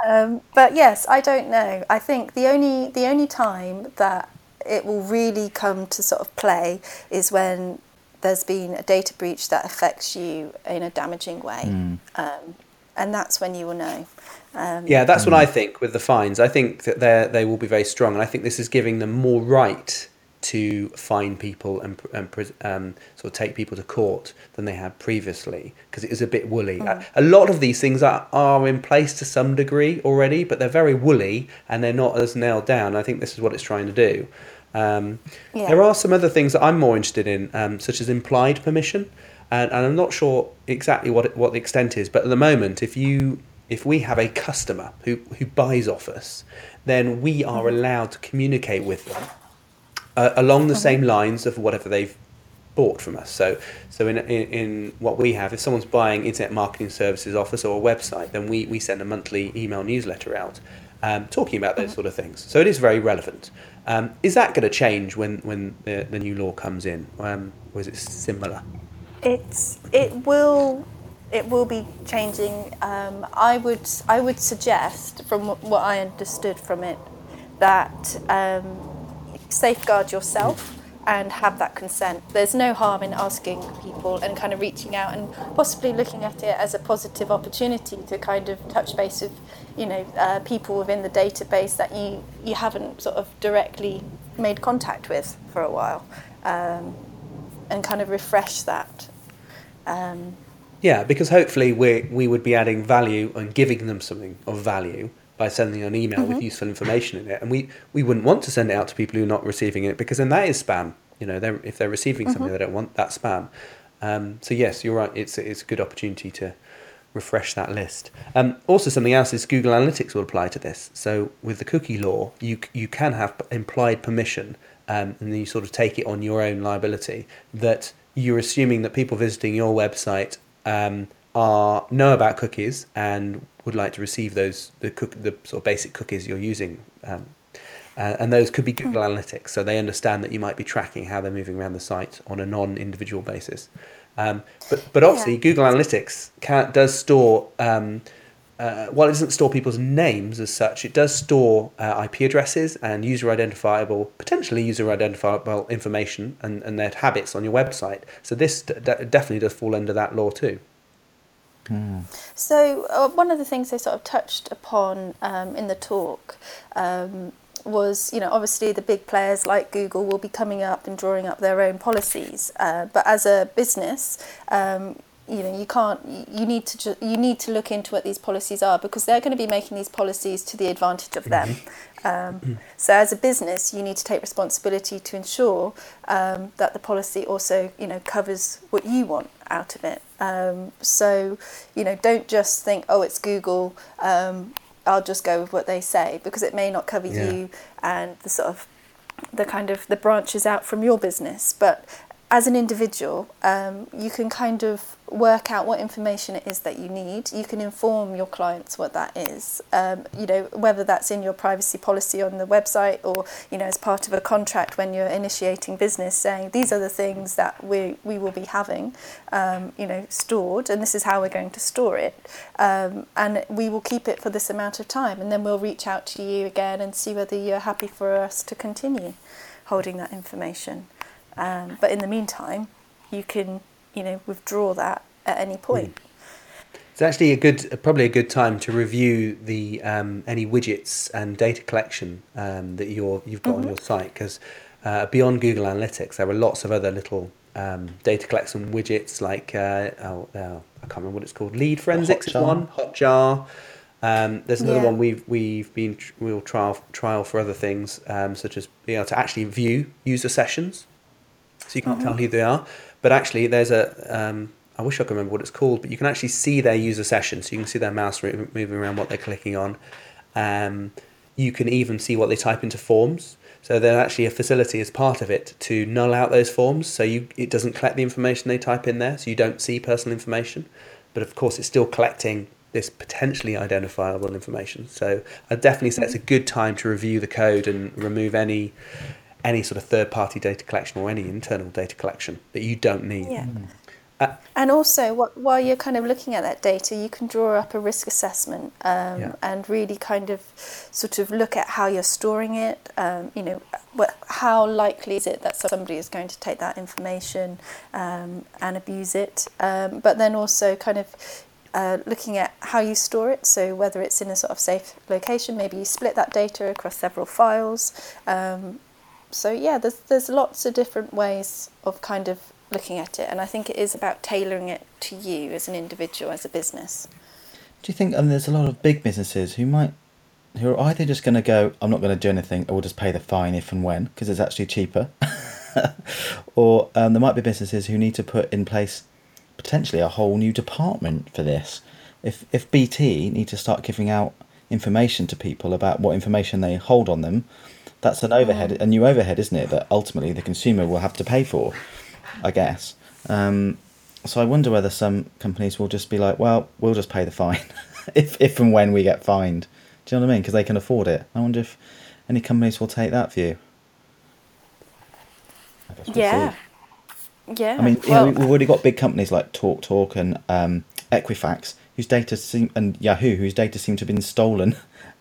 Um, but yes, I don't know. I think the only the only time that it will really come to sort of play is when there's been a data breach that affects you in a damaging way, Mm. um, and that's when you will know. Um, Yeah, that's what I think with the fines. I think that they they will be very strong, and I think this is giving them more right to fine people and, and um, sort of take people to court than they had previously because it is a bit woolly. A, a lot of these things are, are in place to some degree already, but they're very woolly and they're not as nailed down. I think this is what it's trying to do. Um, Yeah. There are some other things that I'm more interested in, um, such as implied permission, and, and I'm not sure exactly what it, what the extent is. But at the moment, if you if we have a customer who who buys off us, then we are allowed to communicate with them uh, along the same lines of whatever they've bought from us. So, so in, in, in what we have, if someone's buying internet marketing services off us or a website, then we, we send a monthly email newsletter out um, talking about those sort of things. So it is very relevant. Um, is that going to change when, when the, the new law comes in, um, or is it similar? It's it will it will be changing. Um, I would I would suggest from what I understood from it that um, safeguard yourself and have that consent. There's no harm in asking people and kind of reaching out and possibly looking at it as a positive opportunity to kind of touch base with, you know, uh, people within the database that you, you haven't sort of directly made contact with for a while, um, and kind of refresh that. Um, Yeah, because hopefully we we would be adding value and giving them something of value by sending an email with useful information in it, and we, we wouldn't want to send it out to people who are not receiving it because then that is spam. You know, they're, if they're receiving something they don't want, that's spam. Um, so yes, you're right. It's it's a good opportunity to refresh that list. Um, also, something else is Google Analytics will apply to this. So with the cookie law, you you can have implied permission, um, and then you sort of take it on your own liability that you're assuming that people visiting your website um, are know about cookies and would like to receive those the cook the sort of basic cookies you're using. Um, uh, and those could be Google Analytics, so they understand that you might be tracking how they're moving around the site on a non-individual basis. Um, but but obviously, Yeah. Google Analytics can, does store. Um, uh, while it doesn't store people's names as such, it does store uh, IP addresses and user identifiable, potentially user identifiable information and, and their habits on your website. So this d- d- definitely does fall under that law too. So uh, one of the things they sort of touched upon um, in the talk um, was, you know, obviously the big players like Google will be coming up and drawing up their own policies, uh, but as a business, um, you know, you can't. You need to ju- you need to look into what these policies are because they're going to be making these policies to the advantage of them. Um, so as a business, you need to take responsibility to ensure um, that the policy also, you know, covers what you want out of it. Um, so, you know, don't just think, oh, it's Google. Um, I'll just go with what they say because it may not cover Yeah. you and the sort of the kind of the branches out from your business. But as an individual, um, you can kind of work out what information it is that you need. You can inform your clients what that is. Um, you know, whether that's in your privacy policy on the website or you know as part of a contract when you're initiating business, saying these are the things that we we will be having, um, you know, stored, and this is how we're going to store it, um, and we will keep it for this amount of time, and then we'll reach out to you again and see whether you're happy for us to continue holding that information. Um, but in the meantime, you can, you know, withdraw that at any point. It's actually a good, probably a good time to review the um, any widgets and data collection um, that you're you've got on your site because uh, beyond Google Analytics, there are lots of other little um, data collection widgets like uh, oh, uh, I can't remember what it's called. Lead Forensics is one. Hotjar. Um, there's another Yeah. one we've we've been tr- we'll trial trial for other things um, such as being able to actually view user sessions so you can't tell who they are. But actually, there's a um, I wish I could remember what it's called, but you can actually see their user session, so you can see their mouse ro- moving around what they're clicking on. Um, you can even see what they type into forms. So there's actually a facility as part of it to null out those forms, so you it doesn't collect the information they type in there, so you don't see personal information. But of course, it's still collecting this potentially identifiable information. So I definitely say it's a good time to review the code and remove any any sort of third party data collection or any internal data collection that you don't need. Yeah. Uh, And also, wh- while you're kind of looking at that data, you can draw up a risk assessment um, Yeah. and really kind of sort of look at how you're storing it. Um, you know, what, how likely is it that somebody is going to take that information um, and abuse it? Um, but then also kind of uh, looking at how you store it. So whether it's in a sort of safe location, maybe you split that data across several files. Um, so yeah, there's there's lots of different ways of kind of looking at it, and I think it is about tailoring it to you as an individual, as a business. Do you think? And there's a lot of big businesses who might, who are either just going to go, "I'm not going to do anything," or we'll just pay the fine if and when because it's actually cheaper, or um, there might be businesses who need to put in place potentially a whole new department for this. If if BT need to start giving out information to people about what information they hold on them, that's an overhead, a new overhead, isn't it? That ultimately the consumer will have to pay for, I guess. Um, so I wonder whether some companies will just be like, well, we'll just pay the fine if if and when we get fined. Do you know what I mean? Because they can afford it. I wonder if any companies will take that view. I we'll Yeah. see. Yeah. I mean, you well, know, we've already got big companies like TalkTalk Talk and um, Equifax, whose data seem, and Yahoo, whose data seem to have been stolen.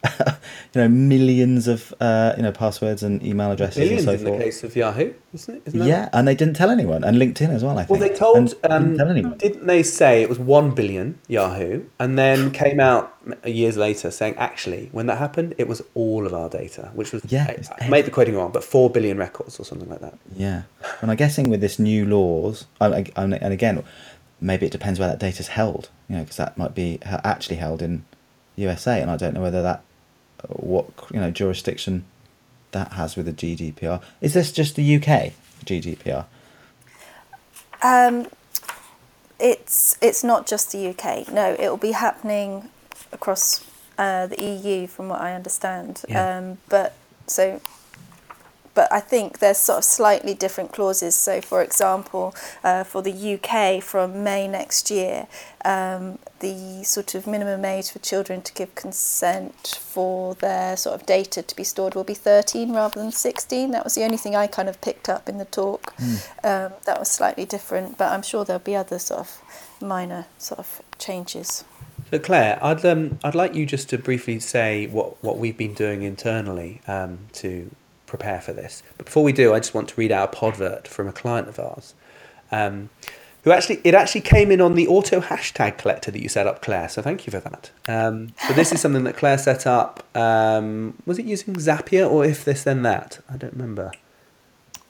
you know, millions of uh, you know passwords and email addresses Billions and in so the case of Yahoo, isn't it? Isn't that Yeah, and they didn't tell anyone, and LinkedIn as well. I think. Well, they told, And didn't um, tell didn't they say it was 1 billion Yahoo, and then came out years later saying, actually, when that happened, it was all of our data, which was, Yeah, I, I may be quoting wrong, but 4 billion records or something like that. Yeah, and I'm guessing with this new laws, I- and again, maybe it depends where that data's held. You know, because that might be actually held in USA, and I don't know whether that what you know jurisdiction that has with the GDPR. Is this just the UK GDPR? um, it's it's not just the UK. No, it will be happening across uh, the EU, from what I understand. Yeah. Um, but so, but I think there's sort of slightly different clauses. So, for example, uh, for the UK from May next year, um, the sort of minimum age for children to give consent for their sort of data to be stored will be 13 rather than 16. That was the only thing I kind of picked up in the talk. Um, that was slightly different, but I'm sure there'll be other sort of minor sort of changes. So Claire, I'd um, I'd like you just to briefly say what, what we've been doing internally um, to prepare for this. But before we do, I just want to read out a podvert from a client of ours, um, who actually it actually came in on the auto hashtag collector that you set up, Claire. So thank you for that. Um, so this is something that Claire set up. Um, was it using Zapier or if this then that? I don't remember.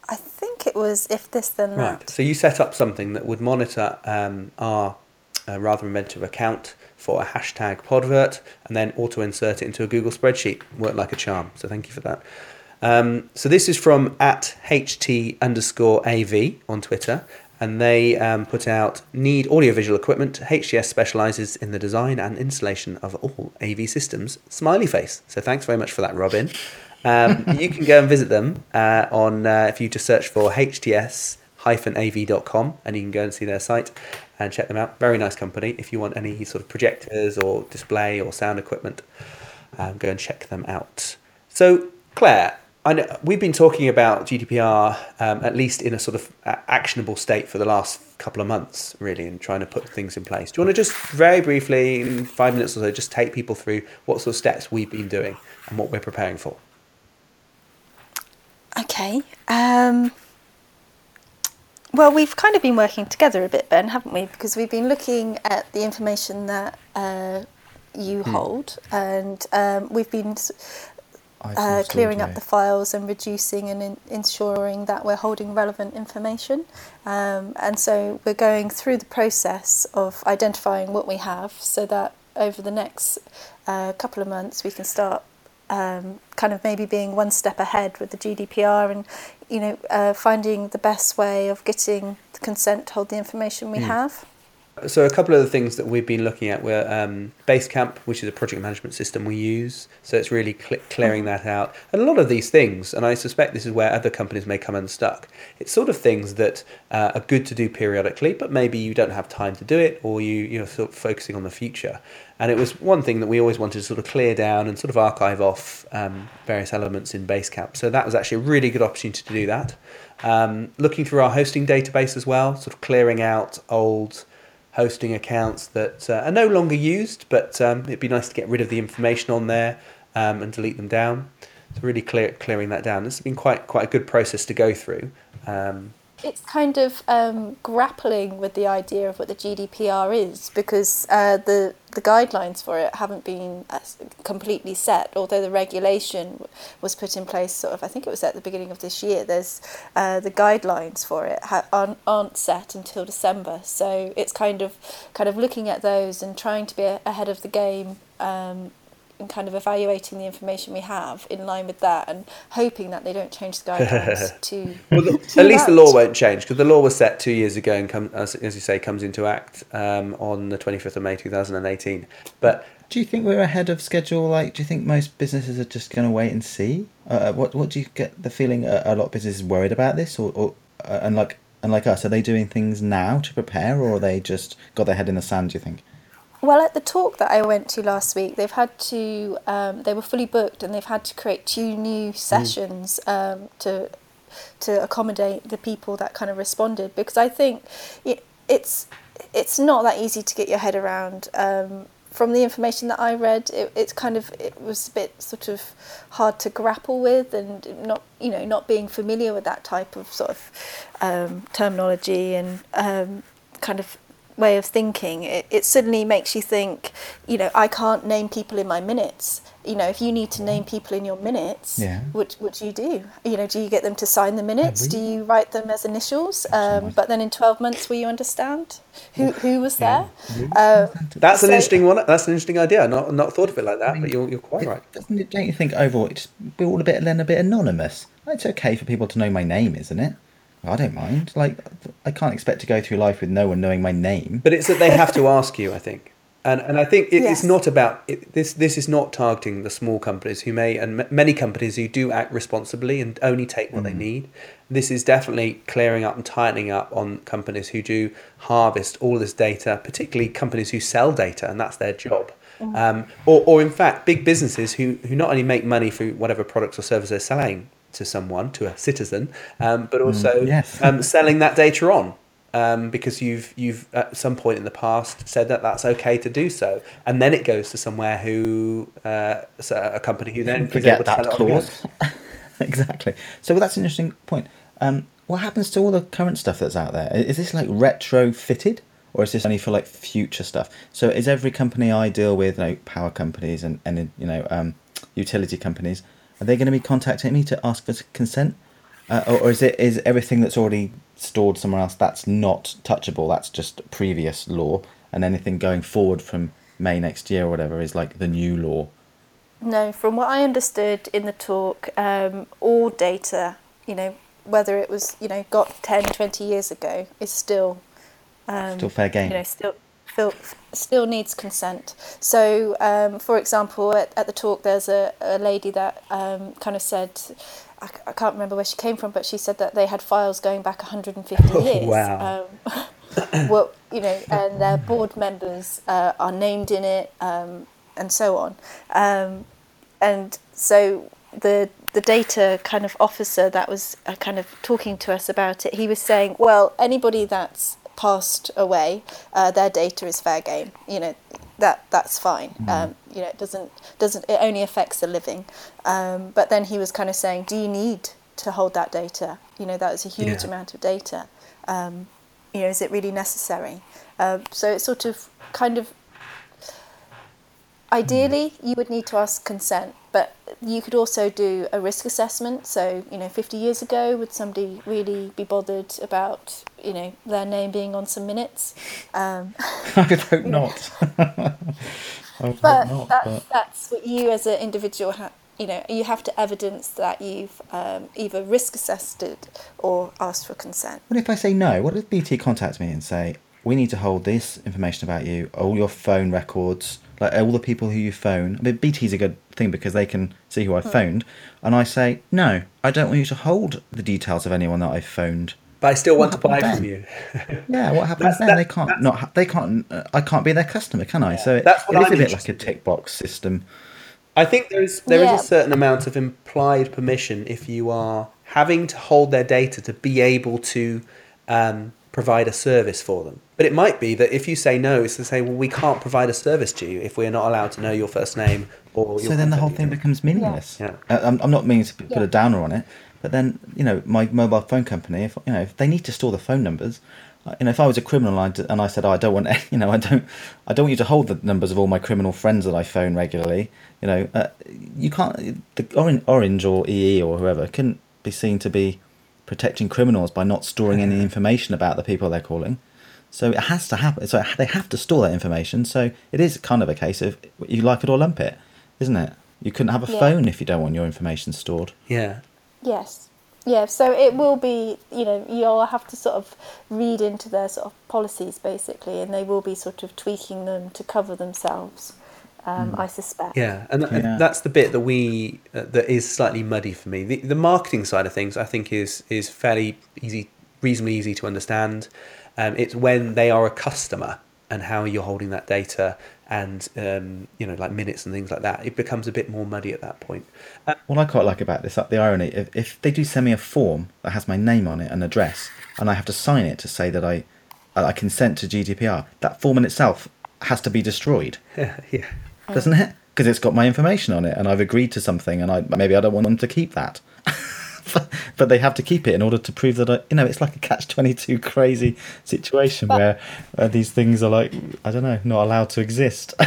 I think it was if this then that. Right. So you set up something that would monitor um, our uh, rather inventive account for a hashtag podvert and then auto insert it into a Google spreadsheet. Worked like a charm. So thank you for that. Um, so this is from at ht underscore av on Twitter. And they um, put out need audiovisual equipment. HTS specializes in the design and installation of all AV systems. Smiley face. So thanks very much for that, Robin. Um, you can go and visit them uh, on uh, if you just search for HTS av.com and you can go and see their site and check them out. Very nice company. If you want any sort of projectors or display or sound equipment, um, go and check them out. So, Claire, I know we've been talking about GDPR um, at least in a sort of uh, actionable state for the last couple of months, really, and trying to put things in place. Do you want to just very briefly, in five minutes or so, just take people through what sort of steps we've been doing and what we're preparing for? Okay. Um, well, we've kind of been working together a bit, Ben, haven't we? Because we've been looking at the information that uh, you hold, and um, we've been uh, clearing up the files and reducing and in, ensuring that we're holding relevant information. Um, and so we're going through the process of identifying what we have so that over the next uh, couple of months we can start um, kind of maybe being one step ahead with the GDPR and you know uh, finding the best way of getting the consent to hold the information we Mm. have. So a couple of the things that we've been looking at were um, Basecamp, which is a project management system we use. So it's really cl- clearing that out. And a lot of these things, and I suspect this is where other companies may come unstuck. It's sort of things that uh, are good to do periodically, but maybe you don't have time to do it, or you you're sort of focusing on the future. And it was one thing that we always wanted to sort of clear down and sort of archive off um, various elements in Basecamp. So that was actually a really good opportunity to do that. Um, looking through our hosting database as well, sort of clearing out old hosting accounts that uh, are no longer used, but um, it'd be nice to get rid of the information on there um, and delete them down. So really clear, clearing that down. This has been quite quite a good process to go through. Um, it's kind of um, grappling with the idea of what the GDPR is because uh, the the guidelines for it haven't been uh, completely set. Although the regulation was put in place, sort of, I think it was at the beginning of this year. There's uh, the guidelines for it ha- aren't, aren't set until December, so it's kind of kind of looking at those and trying to be ahead of the game. Um, and kind of evaluating the information we have in line with that and hoping that they don't change the guidelines to, well, the, to at least the law won't change because the law was set two years ago and come, as, as you say comes into act um, on the 25th of May 2018 but Do you think we're ahead of schedule? Like, do you think most businesses are just going to wait and see? Uh, what What do you get the feeling? A, a lot of businesses worried about this, or, or uh, and like and like us, are they doing things now to prepare, or are they just got their head in the sand? Do you think? Well, at the talk that I went to last week, they've had to, um, they were fully booked and they've had to create two new sessions um, to to accommodate the people that kind of responded because I think it, it's it's not that easy to get your head around. Um, from the information that I read, it, it's kind of it was a bit sort of hard to grapple with, and not you know not being familiar with that type of sort of um, terminology and um, kind of way of thinking. It, it suddenly makes you think, you know, I can't name people in my minutes. You know, if you need to name people in your minutes, Yeah. what what do you do? You know, do you get them to sign the minutes? Do you write them as initials? Um, but then in twelve months, will you understand who who was there? Uh, that's an So- interesting one that's an interesting idea not not thought of it like that but you're, you're quite right Doesn't it, don't you think overall it's we're all a bit then a bit anonymous? It's okay for people to know my name, isn't it? I don't mind. Like, I can't expect to go through life with no one knowing my name. But it's that they have to ask you, I think. And, and I think it, Yes. it's not about it, this. This is not targeting the small companies who may and m- many companies who do act responsibly and only take what they need. This is definitely clearing up and tightening up on companies who do harvest all this data, particularly companies who sell data and that's their job. Um, or, or in fact, big businesses who, who not only make money through whatever products or services they're selling to someone, to a citizen, um, but also yes. um, selling that data on um, because you've you've at some point in the past said that that's okay to do so, and then it goes to somewhere who uh, so a company who then Forget that tell it on again. clause. exactly. So that's an interesting point. Um, what happens to all the current stuff that's out there? Is this like retrofitted, or is this only for like future stuff? So is every company I deal with, like power companies and and you know um, utility companies, are they going to be contacting me to ask for consent, uh, or, or is it is everything that's already stored somewhere else that's not touchable? That's just previous law, and anything going forward from May next year or whatever is like the new law. No, from what I understood in the talk, um, all data, you know, whether it was, you know, got 10, 20 years ago, is still, um, Still fair game. you know, still, still, still needs consent. So, um, for example, at, at the talk, there's a, a lady that um, kind of said, I can't remember where she came from, but she said that they had files going back 150 Oh, years. wow. Um, well, you know, and their board members uh, are named in it, um, and so on. Um, and so the the data kind of officer that was uh, kind of talking to us about it, he was saying, well, anybody that's passed away, uh, their data is fair game. You know, that that's fine. Um, you know, it doesn't doesn't it only affects the living. Um, but then he was kind of saying, do you need to hold that data? You know, that is a huge Yeah. amount of data. Um, you know, is it really necessary? Um, so it's sort of kind of Ideally, you would need to ask consent, but you could also do a risk assessment. So, you know, 50 years ago, would somebody really be bothered about, you know, their name being on some minutes? Um, I would hope not. I would but hope not. that's, but that's what you as an individual, ha- you know, you have to evidence that you've um, either risk assessed it or asked for consent. what if I say no? What if BT contacts me and say, we need to hold this information about you, all your phone records, like all the people who you phone. I mean, BT's a good thing because they can see who I phoned, and I say, no, I don't want you to hold the details of anyone that I phoned. But I still want to buy happened from you. Yeah, what happens That's- then? that- they can't not. ha- They can't. Uh, I can't be their customer, can I? So it, That's what it is I'm a bit like a tick box system. I think there is there is Yeah. a certain amount of implied permission if you are having to hold their data to be able to um, provide a service for them. But it might be that if you say no, it's to say, well, we can't provide a service to you if we're not allowed to know your first name or your So then the whole thing details. becomes meaningless. Yeah. Uh, I'm, I'm not meaning to put Yeah. a downer on it, but then you know my mobile phone company, if you know if they need to store the phone numbers, uh, you know if I was a criminal and I, and I said oh, I don't want you know I don't I don't want you to hold the numbers of all my criminal friends that I phone regularly, you know uh, you can't the orange, orange or EE or whoever can be seen to be protecting criminals by not storing any information about the people they're calling. So it has to happen. So they have to store that information. So it is kind of a case of you like it or lump it, isn't it? You couldn't have a Yeah. phone if you don't want your information stored. Yeah. Yes. Yeah, so it will be, you know, you'll have to sort of read into their sort of policies basically, and they will be sort of tweaking them to cover themselves, um, I suspect. Yeah, and th- Yeah. that's the bit that we uh, that is slightly muddy for me. The, the marketing side of things, I think, is is fairly easy, reasonably easy to understand. Um, it's when they are a customer and how you're holding that data, and um, you know, like minutes and things like that. It becomes a bit more muddy at that point. Uh, What I quite like about this, the irony, if, if they do send me a form that has my name on it and address, and I have to sign it to say that I, I consent to GDPR, that form in itself has to be destroyed, yeah, doesn't it? Because it's got my information on it, and I've agreed to something, and I maybe I don't want them to keep that. but, they have to keep it in order to prove that I, you know, it's like a catch twenty two crazy situation But- where uh, these things are like I don't know, not allowed to exist.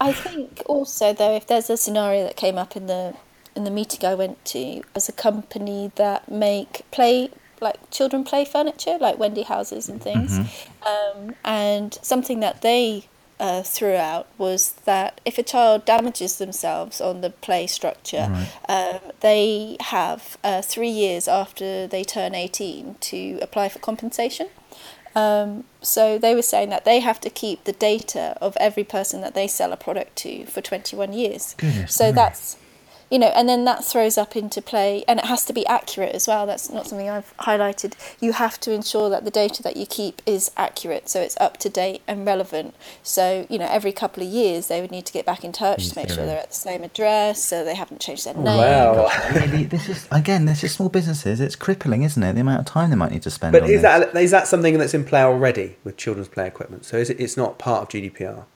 I think also though, if there's a scenario that came up in the in the meeting I went to, as a company that make play like children play furniture, like Wendy houses and things, um, and something that they uh, threw out was that if a child damages themselves on the play structure, um, they have uh, three years after they turn 18 to apply for compensation. Um, so they were saying that they have to keep the data of every person that they sell a product to for 21 years. Goodness so that's, you know, and then that throws up into play, and it has to be accurate as well. That's not something I've highlighted. You have to ensure that the data that you keep is accurate, so it's up to date and relevant. So, you know, every couple of years they would need to get back in touch to make sure they're at the same address, so they haven't changed their name. Wow. really, this is again, this is small businesses. It's crippling, isn't it? The amount of time they might need to spend. But on is this. that is that something that's in play already with children's play equipment? So is it, it's not part of GDPR?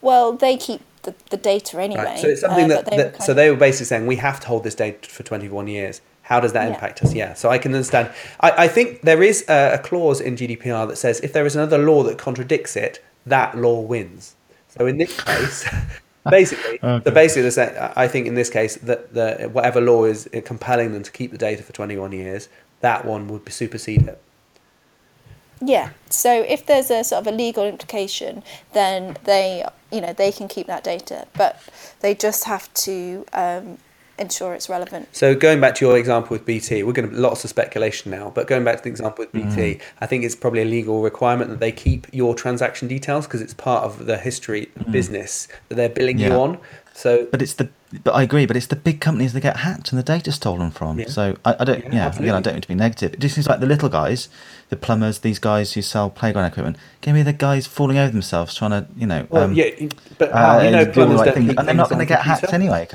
Well, they keep the, the data anyway. Right. So it's something uh, that, they that so of- they were basically saying we have to hold this data for 21 years. How does that Yeah. impact us? Yeah. So I can understand. I, I think there is a, a clause in GDPR that says if there is another law that contradicts it, that law wins. So in this case, basically, Okay. so basically, they're saying- I think in this case that the whatever law is compelling them to keep the data for 21 years, that one would supersede it. Yeah. So if there's a sort of a legal implication, then they, you know, they can keep that data, but they just have to um, ensure it's relevant. So going back to your example with BT, we're going to lots of speculation now, but going back to the example with BT, I think it's probably a legal requirement that they keep your transaction details because it's part of the history of business that they're billing you on. So But it's the. But I agree. But it's the big companies that get hacked and the data stolen from. Yeah. So I, I don't. Yeah, Yeah, again, I don't mean to be negative. It just seems like the little guys, the plumbers, these guys who sell playground equipment, give me the guys falling over themselves trying to, you know. well, um, yeah, but uh, you know do the plumbers right don't and they're not going to get hacked anyway.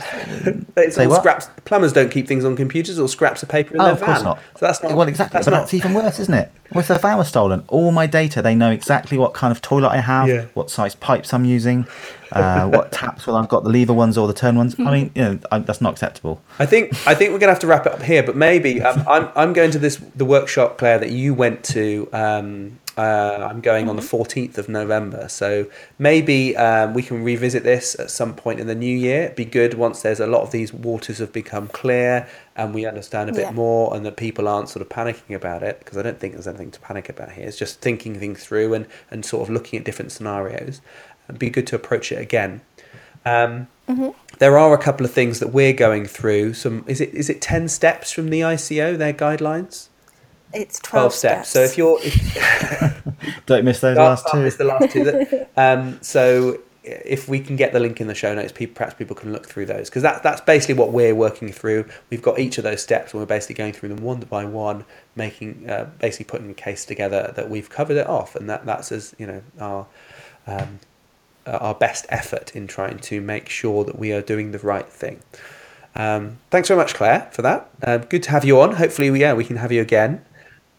It's all what? scraps. Plumbers don't keep things on computers or scraps of paper in Oh, their of course van. not. So that's not well, exactly. That's but not, that's even worse, isn't it? What if the van was stolen? All my data, they know exactly what kind of toilet I have, Yeah. what size pipes I'm using, uh, what taps, Well, I've got the lever ones or the turn ones. I mean, you know, I, that's not acceptable. I think I think we're going to have to wrap it up here, but maybe um, I'm I'm going to this the workshop, Claire, that you went to. Um, uh, I'm going on the 14th of November, so maybe um, we can revisit this at some point in the new year. It'd be good once there's a lot of these waters have become clear and we understand a bit Yeah. more, and that people aren't sort of panicking about it. Because I don't think there's anything to panic about here. It's just thinking things through and and sort of looking at different scenarios. It'd be good to approach it again. Um, there are a couple of things that we're going through. Some is it is it ten steps from the ICO their guidelines? It's 12, 12 steps. So if you're if, Don't miss those last two. miss the last two. That- um, so if we can get the link in the show notes, people, perhaps people can look through those because that, that's basically what we're working through. We've got each of those steps and we're basically going through them one by one, making uh, basically putting a case together that we've covered it off, and that that's as you know our um, our best effort in trying to make sure that we are doing the right thing. Um, thanks very much, Claire, for that. Uh, good to have you on. Hopefully, we, yeah, we can have you again.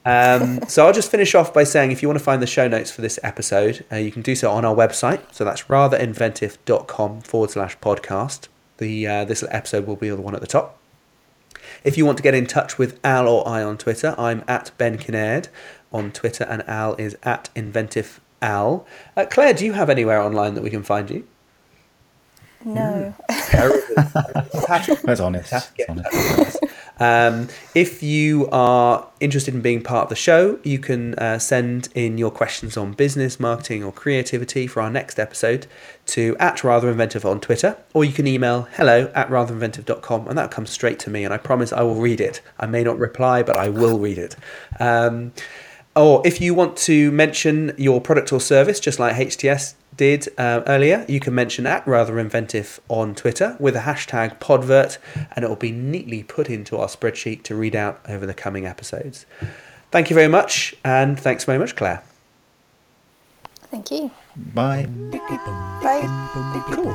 Um, so I'll just finish off by saying if you want to find the show notes for this episode, uh, you can do so on our website. So that's ratherinventive.com forward slash podcast. The uh, this episode will be the one at the top. If you want to get in touch with Al or I on Twitter, I'm at Ben Kinnaird on Twitter, and Al is at Inventive Al. Uh, Claire, do you have anywhere online that we can find you? no, That's honest. Have to get That's honest. in touch with us. Um, if you are interested in being part of the show, you can uh, send in your questions on business, marketing, or creativity for our next episode to at Rather Inventive on Twitter, or you can email hello at ratherinventive.com and that comes straight to me, and I promise I will read it. I may not reply, but I will read it. Um, or if you want to mention your product or service, just like HTS did uh, earlier, you can mention at Rather Inventive on Twitter with the hashtag Podvert, and it will be neatly put into our spreadsheet to read out over the coming episodes. Thank you very much, and thanks very much, Claire. thank you. Bye. Bye. Cool.